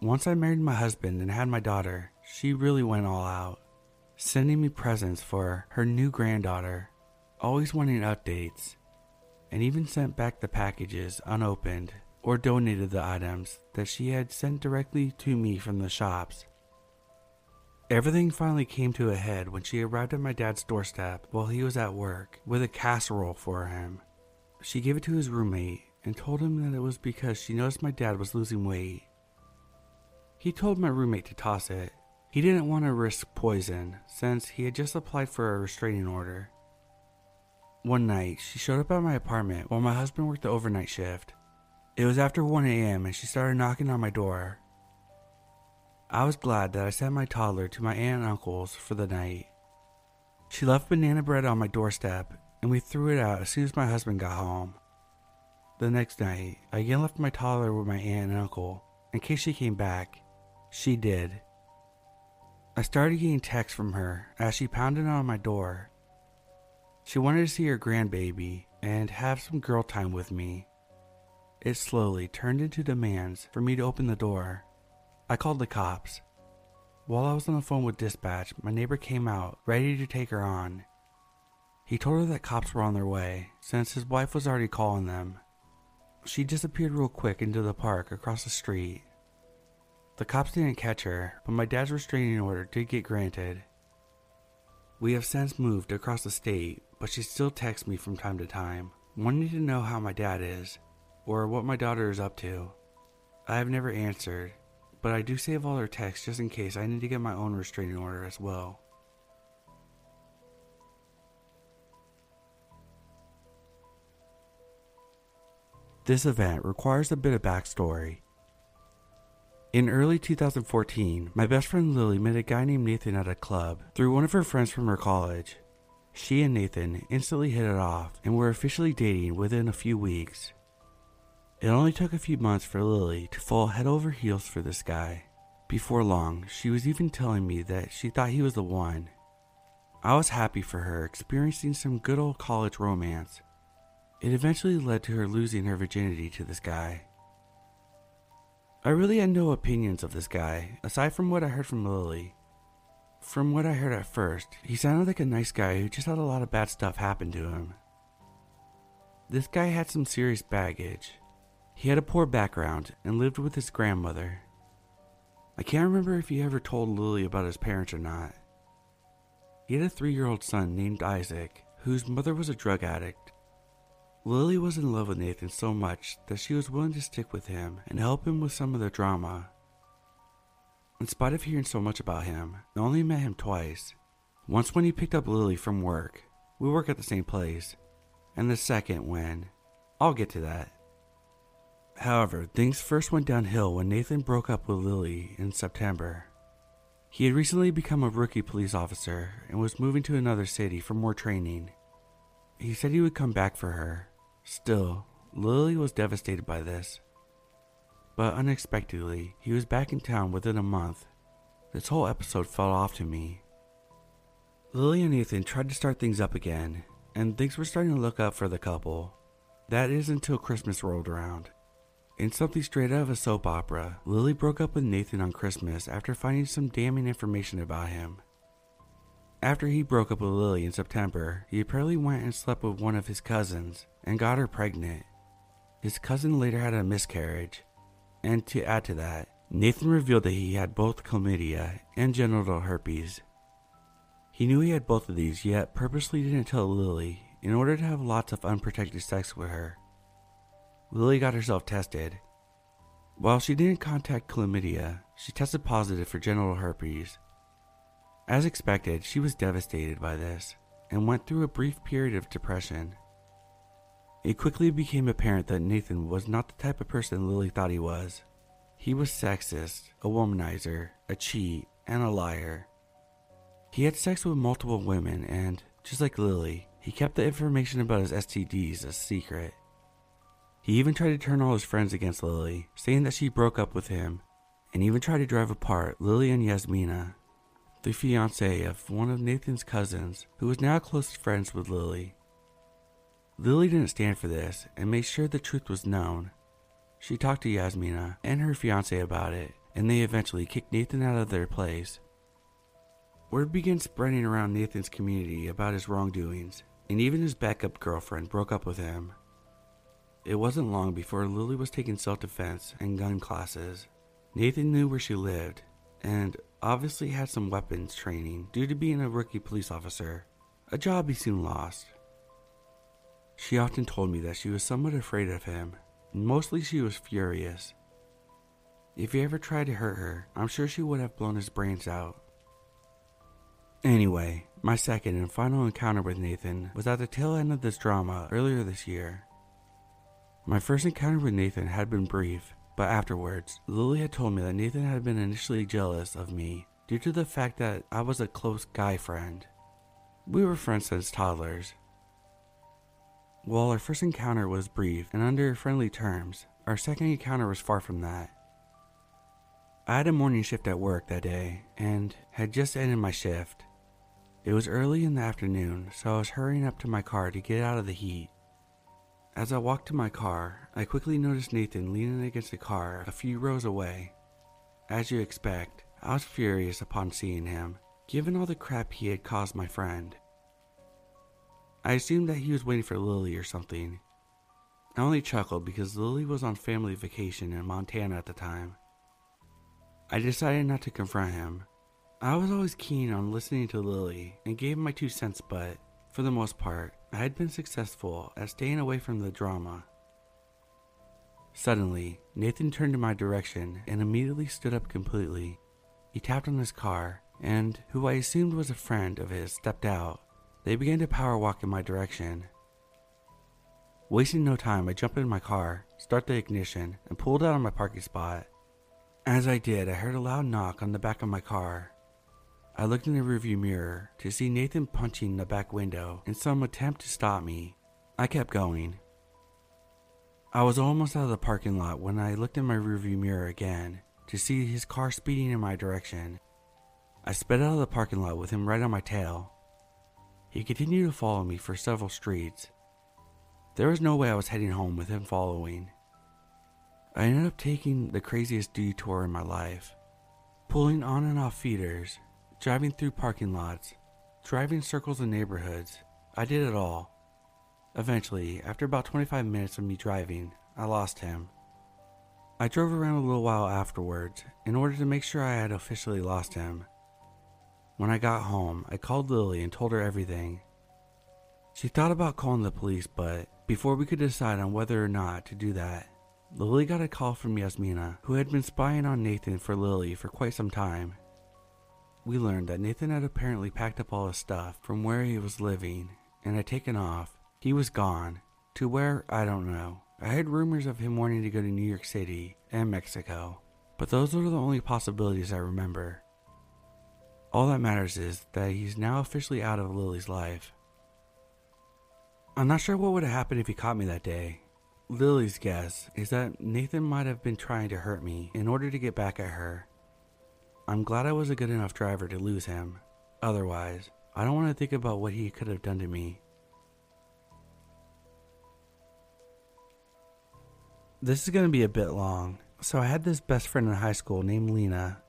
Once I married my husband and had my daughter, she really went all out, sending me presents for her new granddaughter, always wanting updates, and even sent back the packages unopened or donated the items that she had sent directly to me from the shops. Everything finally came to a head when she arrived at my dad's doorstep while he was at work with a casserole for him. She gave it to his roommate and told him that it was because she noticed my dad was losing weight. He told my roommate to toss it. He didn't want to risk poison since he had just applied for a restraining order. One night, she showed up at my apartment while my husband worked the overnight shift. It was after 1 a.m. and she started knocking on my door. I was glad that I sent my toddler to my aunt and uncle's for the night. She left banana bread on my doorstep and we threw it out as soon as my husband got home. The next night, I again left my toddler with my aunt and uncle in case she came back. She did. I started getting texts from her as she pounded on my door she wanted to see her grandbaby and have some girl time with me. It slowly turned into demands for me to open the door. I called the cops. While I was on the phone with dispatch, my neighbor came out, ready to take her on. He told her that cops were on their way, since his wife was already calling them. She disappeared real quick into the park across the street. The cops didn't catch her, but my dad's restraining order did get granted. We have since moved across the state, but she still texts me from time to time, wanting to know how my dad is, or what my daughter is up to. I have never answered, but I do save all her texts just in case I need to get my own restraining order as well. This event requires a bit of backstory. In early 2014, my best friend Lily met a guy named Nathan at a club through one of her friends from her college. She and Nathan instantly hit it off and were officially dating within a few weeks. It only took a few months for Lily to fall head over heels for this guy. Before long, she was even telling me that she thought he was the one. I was happy for her experiencing some good old college romance. It eventually led to her losing her virginity to this guy. I really had no opinions of this guy, aside from what I heard from Lily. From what I heard at first, he sounded like a nice guy who just had a lot of bad stuff happen to him. This guy had some serious baggage. He had a poor background and lived with his grandmother. I can't remember if he ever told Lily about his parents or not. He had a three year old son named Isaac, whose mother was a drug addict Lily was in love with Nathan so much that she was willing to stick with him and help him with some of the drama. In spite of hearing so much about him, I only met him twice. Once when he picked up Lily from work, we work at the same place, and the second when. I'll get to that. However, things first went downhill when Nathan broke up with Lily in September. He had recently become a rookie police officer and was moving to another city for more training. He said he would come back for her, Still, Lily was devastated by this. But unexpectedly, he was back in town within a month. This whole episode fell off to me. Lily and Nathan tried to start things up again, and things were starting to look up for the couple. That is until Christmas rolled around. In something straight out of a soap opera, Lily broke up with Nathan on Christmas after finding some damning information about him. After he broke up with Lily in September, he apparently went and slept with one of his cousins and got her pregnant. His cousin later had a miscarriage, and to add to that, Nathan revealed that he had both chlamydia and genital herpes. He knew he had both of these, yet purposely didn't tell Lily in order to have lots of unprotected sex with her. Lily got herself tested. While she didn't contact chlamydia, she tested positive for genital herpes. As expected, she was devastated by this and went through a brief period of depression. It quickly became apparent that Nathan was not the type of person Lily thought he was. He was sexist, a womanizer, a cheat, and a liar. He had sex with multiple women, and, just like Lily, he kept the information about his STDs a secret. He even tried to turn all his friends against Lily, saying that she broke up with him, and even tried to drive apart Lily and Yasmina, the fiance of one of Nathan's cousins, who was now close friends with Lily. Lily didn't stand for this and made sure the truth was known. She talked to Yasmina and her fiance about it, and they eventually kicked Nathan out of their place. Word began spreading around Nathan's community about his wrongdoings, and even his backup girlfriend broke up with him. It wasn't long before Lily was taking self defense and gun classes. Nathan knew where she lived, and obviously had some weapons training due to being a rookie police officer, a job he soon lost. She often told me that she was somewhat afraid of him, and mostly she was furious. If he ever tried to hurt her, I'm sure she would have blown his brains out. Anyway, my second and final encounter with Nathan was at the tail end of this drama earlier this year. My first encounter with Nathan had been brief, but afterwards, Lily had told me that Nathan had been initially jealous of me due to the fact that I was a close guy friend. We were friends since toddlers, while our first encounter was brief and under friendly terms, our second encounter was far from that. I had a morning shift at work that day and had just ended my shift. It was early in the afternoon, so I was hurrying up to my car to get out of the heat. As I walked to my car, I quickly noticed Nathan leaning against the car a few rows away. As you expect, I was furious upon seeing him, given all the crap he had caused my friend. I assumed that he was waiting for Lily or something. I only chuckled because Lily was on family vacation in Montana at the time. I decided not to confront him. I was always keen on listening to Lily and gave my two cents, but for the most part, I had been successful at staying away from the drama. Suddenly, Nathan turned in my direction and immediately stood up completely. He tapped on his car, and who I assumed was a friend of his stepped out they began to power walk in my direction. Wasting no time, I jumped in my car, started the ignition, and pulled out of my parking spot. As I did, I heard a loud knock on the back of my car. I looked in the rearview mirror to see Nathan punching the back window in some attempt to stop me. I kept going. I was almost out of the parking lot when I looked in my rearview mirror again to see his car speeding in my direction. I sped out of the parking lot with him right on my tail. He continued to follow me for several streets. There was no way I was heading home with him following. I ended up taking the craziest detour in my life, pulling on and off feeders, driving through parking lots, driving circles in neighborhoods. I did it all. Eventually, after about 25 minutes of me driving, I lost him. I drove around a little while afterwards in order to make sure I had officially lost him. When I got home, I called Lily and told her everything. She thought about calling the police, but before we could decide on whether or not to do that, Lily got a call from Yasmina, who had been spying on Nathan for Lily for quite some time. We learned that Nathan had apparently packed up all his stuff from where he was living and had taken off. He was gone. To where, I don't know. I heard rumors of him wanting to go to New York City and Mexico, but those are the only possibilities I remember. All that matters is that he's now officially out of Lily's life. I'm not sure what would have happened if he caught me that day. Lily's guess is that Nathan might have been trying to hurt me in order to get back at her. I'm glad I was a good enough driver to lose him. Otherwise, I don't want to think about what he could have done to me. This is going to be a bit long. So, I had this best friend in high school named Lena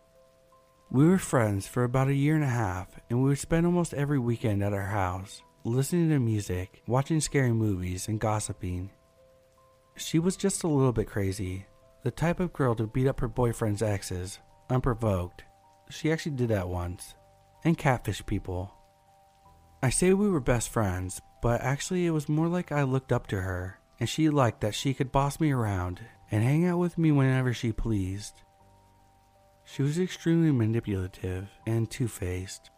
we were friends for about a year and a half, and we would spend almost every weekend at our house, listening to music, watching scary movies, and gossiping. She was just a little bit crazy. the type of girl to beat up her boyfriend's exes, unprovoked. She actually did that once. And catfish people. I say we were best friends, but actually it was more like I looked up to her, and she liked that she could boss me around and hang out with me whenever she pleased. She was extremely manipulative and two faced.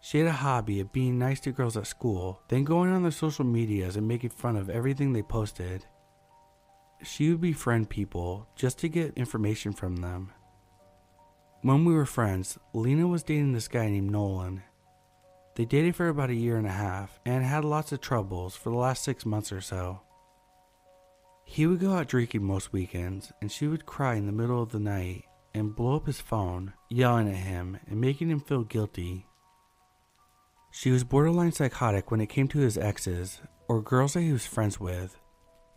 She had a hobby of being nice to girls at school, then going on their social medias and making fun of everything they posted. She would befriend people just to get information from them. When we were friends, Lena was dating this guy named Nolan. They dated for about a year and a half and had lots of troubles for the last six months or so. He would go out drinking most weekends, and she would cry in the middle of the night and blow up his phone, yelling at him and making him feel guilty. She was borderline psychotic when it came to his exes or girls that he was friends with,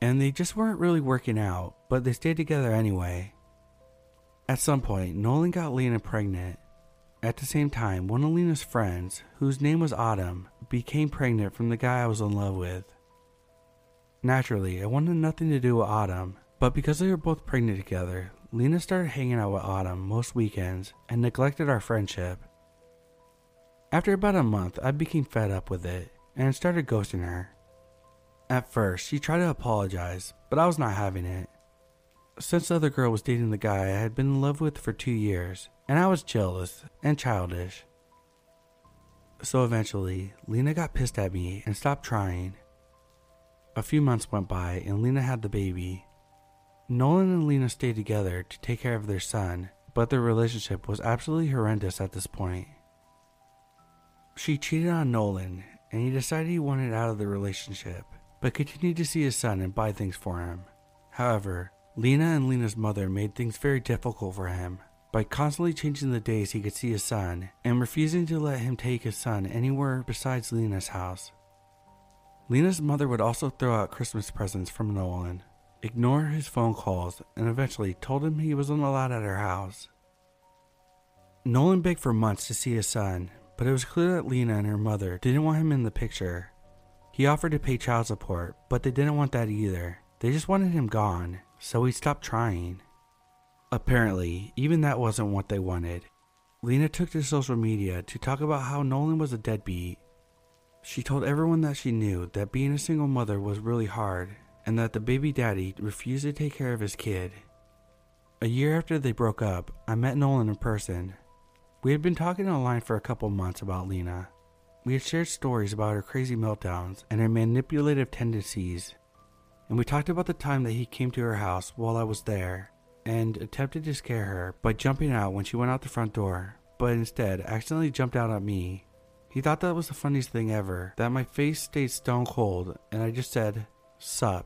and they just weren't really working out, but they stayed together anyway. At some point, Nolan got Lena pregnant. At the same time, one of Lena's friends, whose name was Autumn, became pregnant from the guy I was in love with. Naturally, I wanted nothing to do with Autumn, but because they were both pregnant together, Lena started hanging out with Autumn most weekends and neglected our friendship. After about a month, I became fed up with it and started ghosting her. At first, she tried to apologize, but I was not having it. Since the other girl was dating the guy I had been in love with for two years, and I was jealous and childish. So eventually, Lena got pissed at me and stopped trying. A few months went by and Lena had the baby. Nolan and Lena stayed together to take care of their son, but their relationship was absolutely horrendous at this point. She cheated on Nolan, and he decided he wanted out of the relationship, but continued to see his son and buy things for him. However, Lena and Lena's mother made things very difficult for him by constantly changing the days he could see his son and refusing to let him take his son anywhere besides Lena's house. Lena's mother would also throw out Christmas presents from Nolan, ignore his phone calls, and eventually told him he wasn't allowed at her house. Nolan begged for months to see his son, but it was clear that Lena and her mother didn't want him in the picture. He offered to pay child support, but they didn't want that either. They just wanted him gone, so he stopped trying. Apparently, even that wasn't what they wanted. Lena took to social media to talk about how Nolan was a deadbeat. She told everyone that she knew that being a single mother was really hard and that the baby daddy refused to take care of his kid. A year after they broke up, I met Nolan in person. We had been talking online for a couple months about Lena. We had shared stories about her crazy meltdowns and her manipulative tendencies, and we talked about the time that he came to her house while I was there and attempted to scare her by jumping out when she went out the front door, but instead accidentally jumped out at me. He thought that was the funniest thing ever, that my face stayed stone cold and I just said, Sup.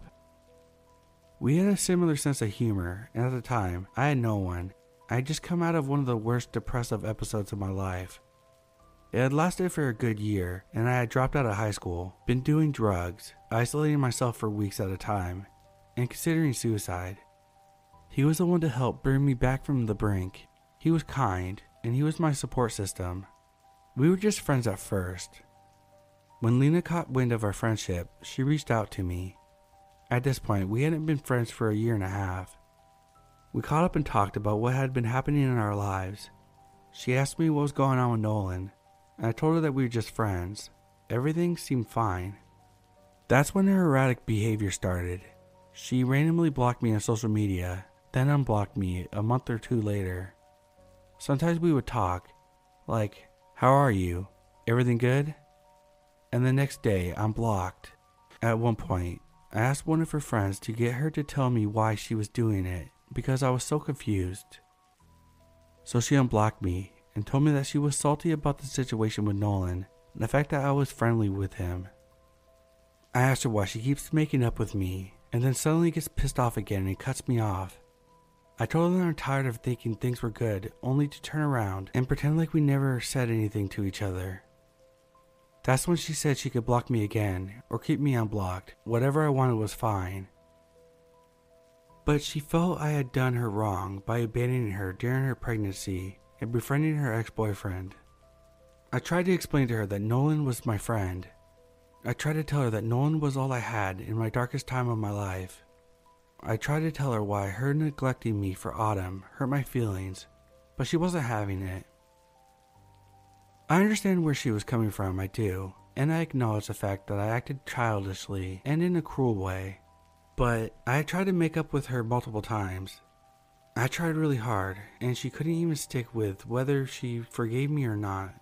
We had a similar sense of humor, and at the time, I had no one. I had just come out of one of the worst depressive episodes of my life. It had lasted for a good year, and I had dropped out of high school, been doing drugs, isolating myself for weeks at a time, and considering suicide. He was the one to help bring me back from the brink. He was kind, and he was my support system. We were just friends at first. When Lena caught wind of our friendship, she reached out to me. At this point, we hadn't been friends for a year and a half. We caught up and talked about what had been happening in our lives. She asked me what was going on with Nolan, and I told her that we were just friends. Everything seemed fine. That's when her erratic behavior started. She randomly blocked me on social media, then unblocked me a month or two later. Sometimes we would talk, like, How are you? Everything good? And the next day, I'm blocked. At one point, I asked one of her friends to get her to tell me why she was doing it because I was so confused. So she unblocked me and told me that she was salty about the situation with Nolan and the fact that I was friendly with him. I asked her why she keeps making up with me and then suddenly gets pissed off again and cuts me off. I told her I'm tired of thinking things were good only to turn around and pretend like we never said anything to each other. That's when she said she could block me again or keep me unblocked. Whatever I wanted was fine. But she felt I had done her wrong by abandoning her during her pregnancy and befriending her ex boyfriend. I tried to explain to her that Nolan was my friend. I tried to tell her that Nolan was all I had in my darkest time of my life. I tried to tell her why her neglecting me for Autumn hurt my feelings, but she wasn't having it. I understand where she was coming from, I do, and I acknowledge the fact that I acted childishly and in a cruel way. But I tried to make up with her multiple times. I tried really hard, and she couldn't even stick with whether she forgave me or not.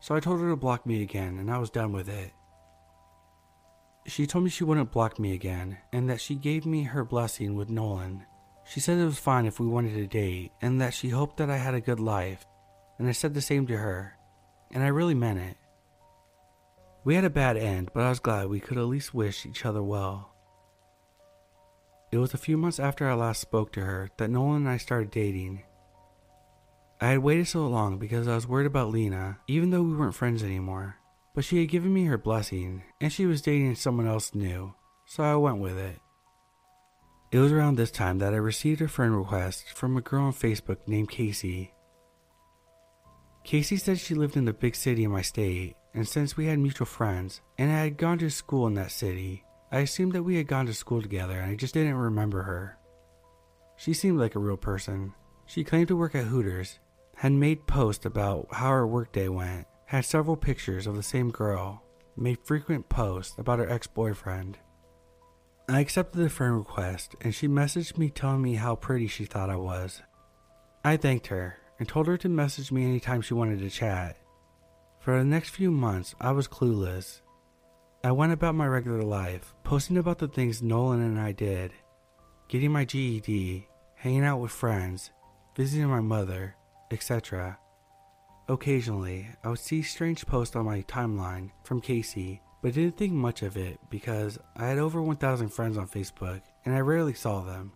So I told her to block me again, and I was done with it. She told me she wouldn't block me again, and that she gave me her blessing with Nolan. She said it was fine if we wanted to date, and that she hoped that I had a good life, and I said the same to her, and I really meant it. We had a bad end, but I was glad we could at least wish each other well. It was a few months after I last spoke to her that Nolan and I started dating. I had waited so long because I was worried about Lena, even though we weren't friends anymore. But she had given me her blessing, and she was dating someone else new, so I went with it. It was around this time that I received a friend request from a girl on Facebook named Casey. Casey said she lived in the big city in my state, and since we had mutual friends, and I had gone to school in that city, I assumed that we had gone to school together and I just didn't remember her. She seemed like a real person. She claimed to work at Hooters, had made posts about how her workday went, had several pictures of the same girl, made frequent posts about her ex boyfriend. I accepted the friend request and she messaged me telling me how pretty she thought I was. I thanked her and told her to message me anytime she wanted to chat. For the next few months, I was clueless. I went about my regular life, posting about the things Nolan and I did getting my GED, hanging out with friends, visiting my mother, etc. Occasionally, I would see strange posts on my timeline from Casey, but didn't think much of it because I had over 1,000 friends on Facebook and I rarely saw them.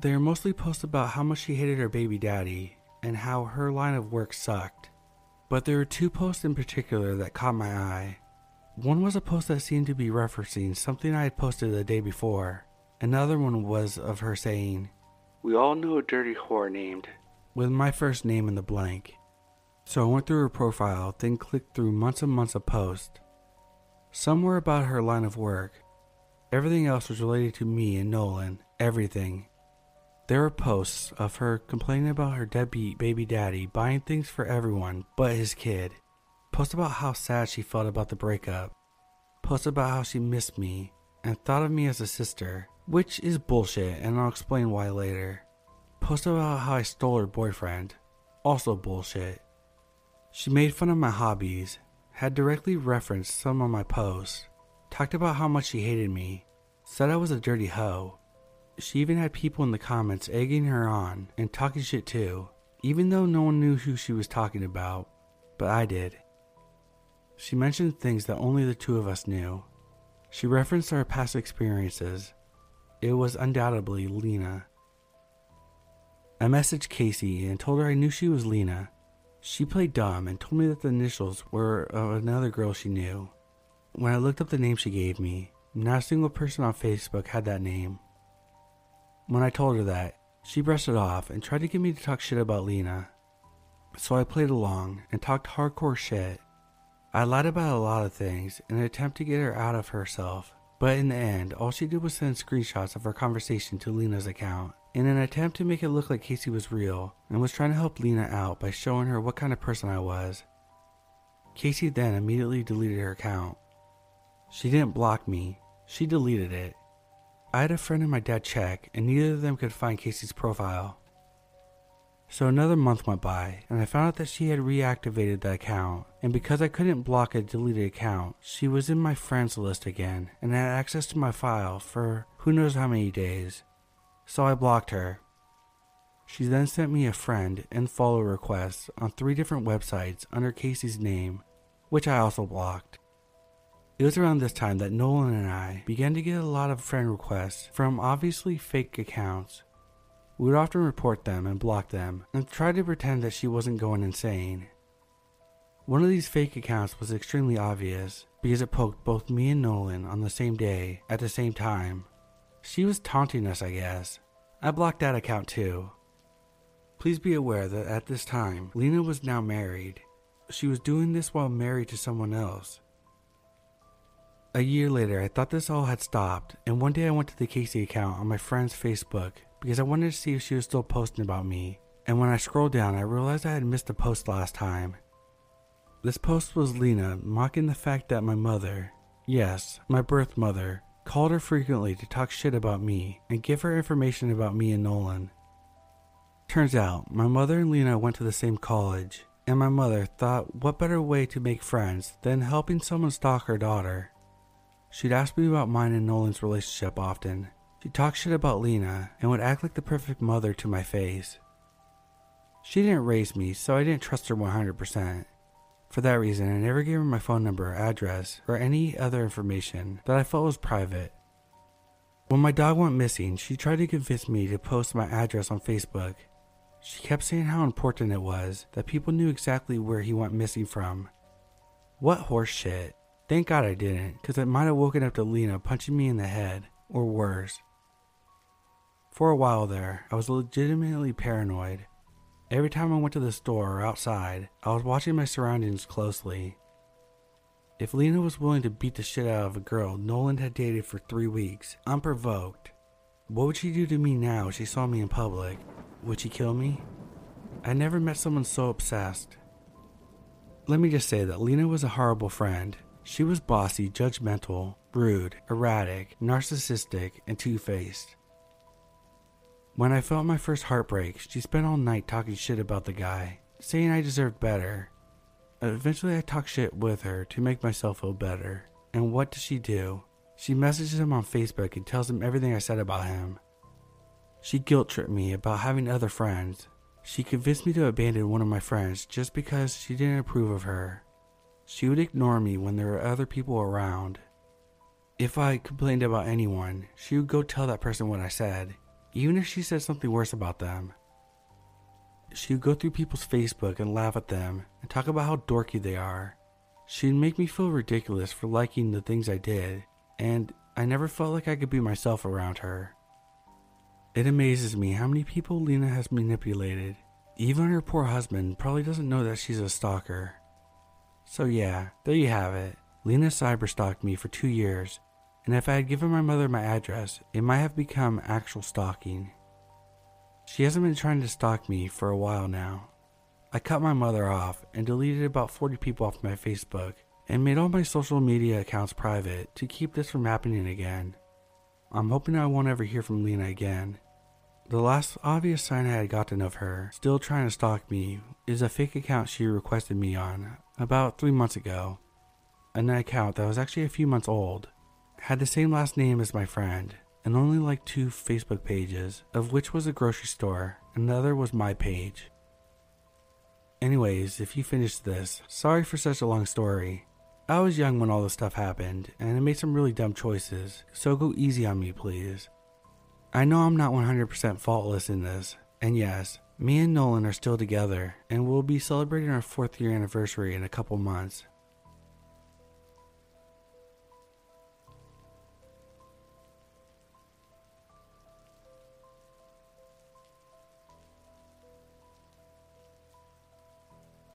They were mostly posts about how much she hated her baby daddy and how her line of work sucked. But there were two posts in particular that caught my eye. One was a post that seemed to be referencing something I had posted the day before. Another one was of her saying, We all know a dirty whore named, with my first name in the blank. So I went through her profile, then clicked through months and months of posts. Some were about her line of work. Everything else was related to me and Nolan. Everything. There were posts of her complaining about her deadbeat baby daddy buying things for everyone but his kid. Posts about how sad she felt about the breakup. Posts about how she missed me and thought of me as a sister, which is bullshit and I'll explain why later. Posts about how I stole her boyfriend. Also bullshit. She made fun of my hobbies, had directly referenced some of my posts, talked about how much she hated me, said I was a dirty hoe. She even had people in the comments egging her on and talking shit too, even though no one knew who she was talking about, but I did. She mentioned things that only the two of us knew. She referenced our past experiences. It was undoubtedly Lena. I messaged Casey and told her I knew she was Lena she played dumb and told me that the initials were of another girl she knew. When I looked up the name she gave me, not a single person on Facebook had that name. When I told her that, she brushed it off and tried to get me to talk shit about Lena. So I played along and talked hardcore shit. I lied about a lot of things in an attempt to get her out of herself, but in the end, all she did was send screenshots of our conversation to Lena's account in an attempt to make it look like Casey was real and was trying to help Lena out by showing her what kind of person I was. Casey then immediately deleted her account. She didn't block me, she deleted it. I had a friend and my dad check, and neither of them could find Casey's profile. So another month went by, and I found out that she had reactivated the account, and because I couldn't block a deleted account, she was in my friends list again and had access to my file for who knows how many days so I blocked her. She then sent me a friend and follow requests on three different websites under Casey's name, which I also blocked. It was around this time that Nolan and I began to get a lot of friend requests from obviously fake accounts. We would often report them and block them and try to pretend that she wasn't going insane. One of these fake accounts was extremely obvious because it poked both me and Nolan on the same day at the same time she was taunting us, I guess. I blocked that account too. Please be aware that at this time, Lena was now married. She was doing this while married to someone else. A year later, I thought this all had stopped, and one day I went to the Casey account on my friend's Facebook because I wanted to see if she was still posting about me. And when I scrolled down, I realized I had missed a post last time. This post was Lena mocking the fact that my mother, yes, my birth mother, called her frequently to talk shit about me and give her information about me and Nolan. Turns out, my mother and Lena went to the same college, and my mother thought what better way to make friends than helping someone stalk her daughter. She'd ask me about mine and Nolan's relationship often. She'd talk shit about Lena and would act like the perfect mother to my face. She didn't raise me, so I didn't trust her 100%. For that reason, I never gave her my phone number, address, or any other information that I felt was private. When my dog went missing, she tried to convince me to post my address on Facebook. She kept saying how important it was that people knew exactly where he went missing from. What horse shit. Thank God I didn't, because it might have woken up to Lena punching me in the head, or worse. For a while there, I was legitimately paranoid. Every time I went to the store or outside, I was watching my surroundings closely. If Lena was willing to beat the shit out of a girl Nolan had dated for three weeks, unprovoked, what would she do to me now if she saw me in public? Would she kill me? I never met someone so obsessed. Let me just say that Lena was a horrible friend, she was bossy, judgmental, rude, erratic, narcissistic, and two faced. When I felt my first heartbreak, she spent all night talking shit about the guy, saying I deserved better. Eventually, I talked shit with her to make myself feel better. And what does she do? She messages him on Facebook and tells him everything I said about him. She guilt tripped me about having other friends. She convinced me to abandon one of my friends just because she didn't approve of her. She would ignore me when there were other people around. If I complained about anyone, she would go tell that person what I said, even if she said something worse about them. She would go through people's Facebook and laugh at them and talk about how dorky they are. She'd make me feel ridiculous for liking the things I did, and I never felt like I could be myself around her. It amazes me how many people Lena has manipulated. Even her poor husband probably doesn't know that she's a stalker. So, yeah, there you have it. Lena cyberstalked me for two years, and if I had given my mother my address, it might have become actual stalking. She hasn't been trying to stalk me for a while now. I cut my mother off and deleted about 40 people off my Facebook and made all my social media accounts private to keep this from happening again. I'm hoping I won't ever hear from Lena again. The last obvious sign I had gotten of her still trying to stalk me is a fake account she requested me on about three months ago. An account that was actually a few months old had the same last name as my friend and only like two Facebook pages, of which was a grocery store and the other was my page. Anyways, if you finished this, sorry for such a long story. I was young when all this stuff happened, and I made some really dumb choices, so go easy on me, please. I know I'm not 100% faultless in this, and yes, me and Nolan are still together, and we'll be celebrating our fourth year anniversary in a couple months.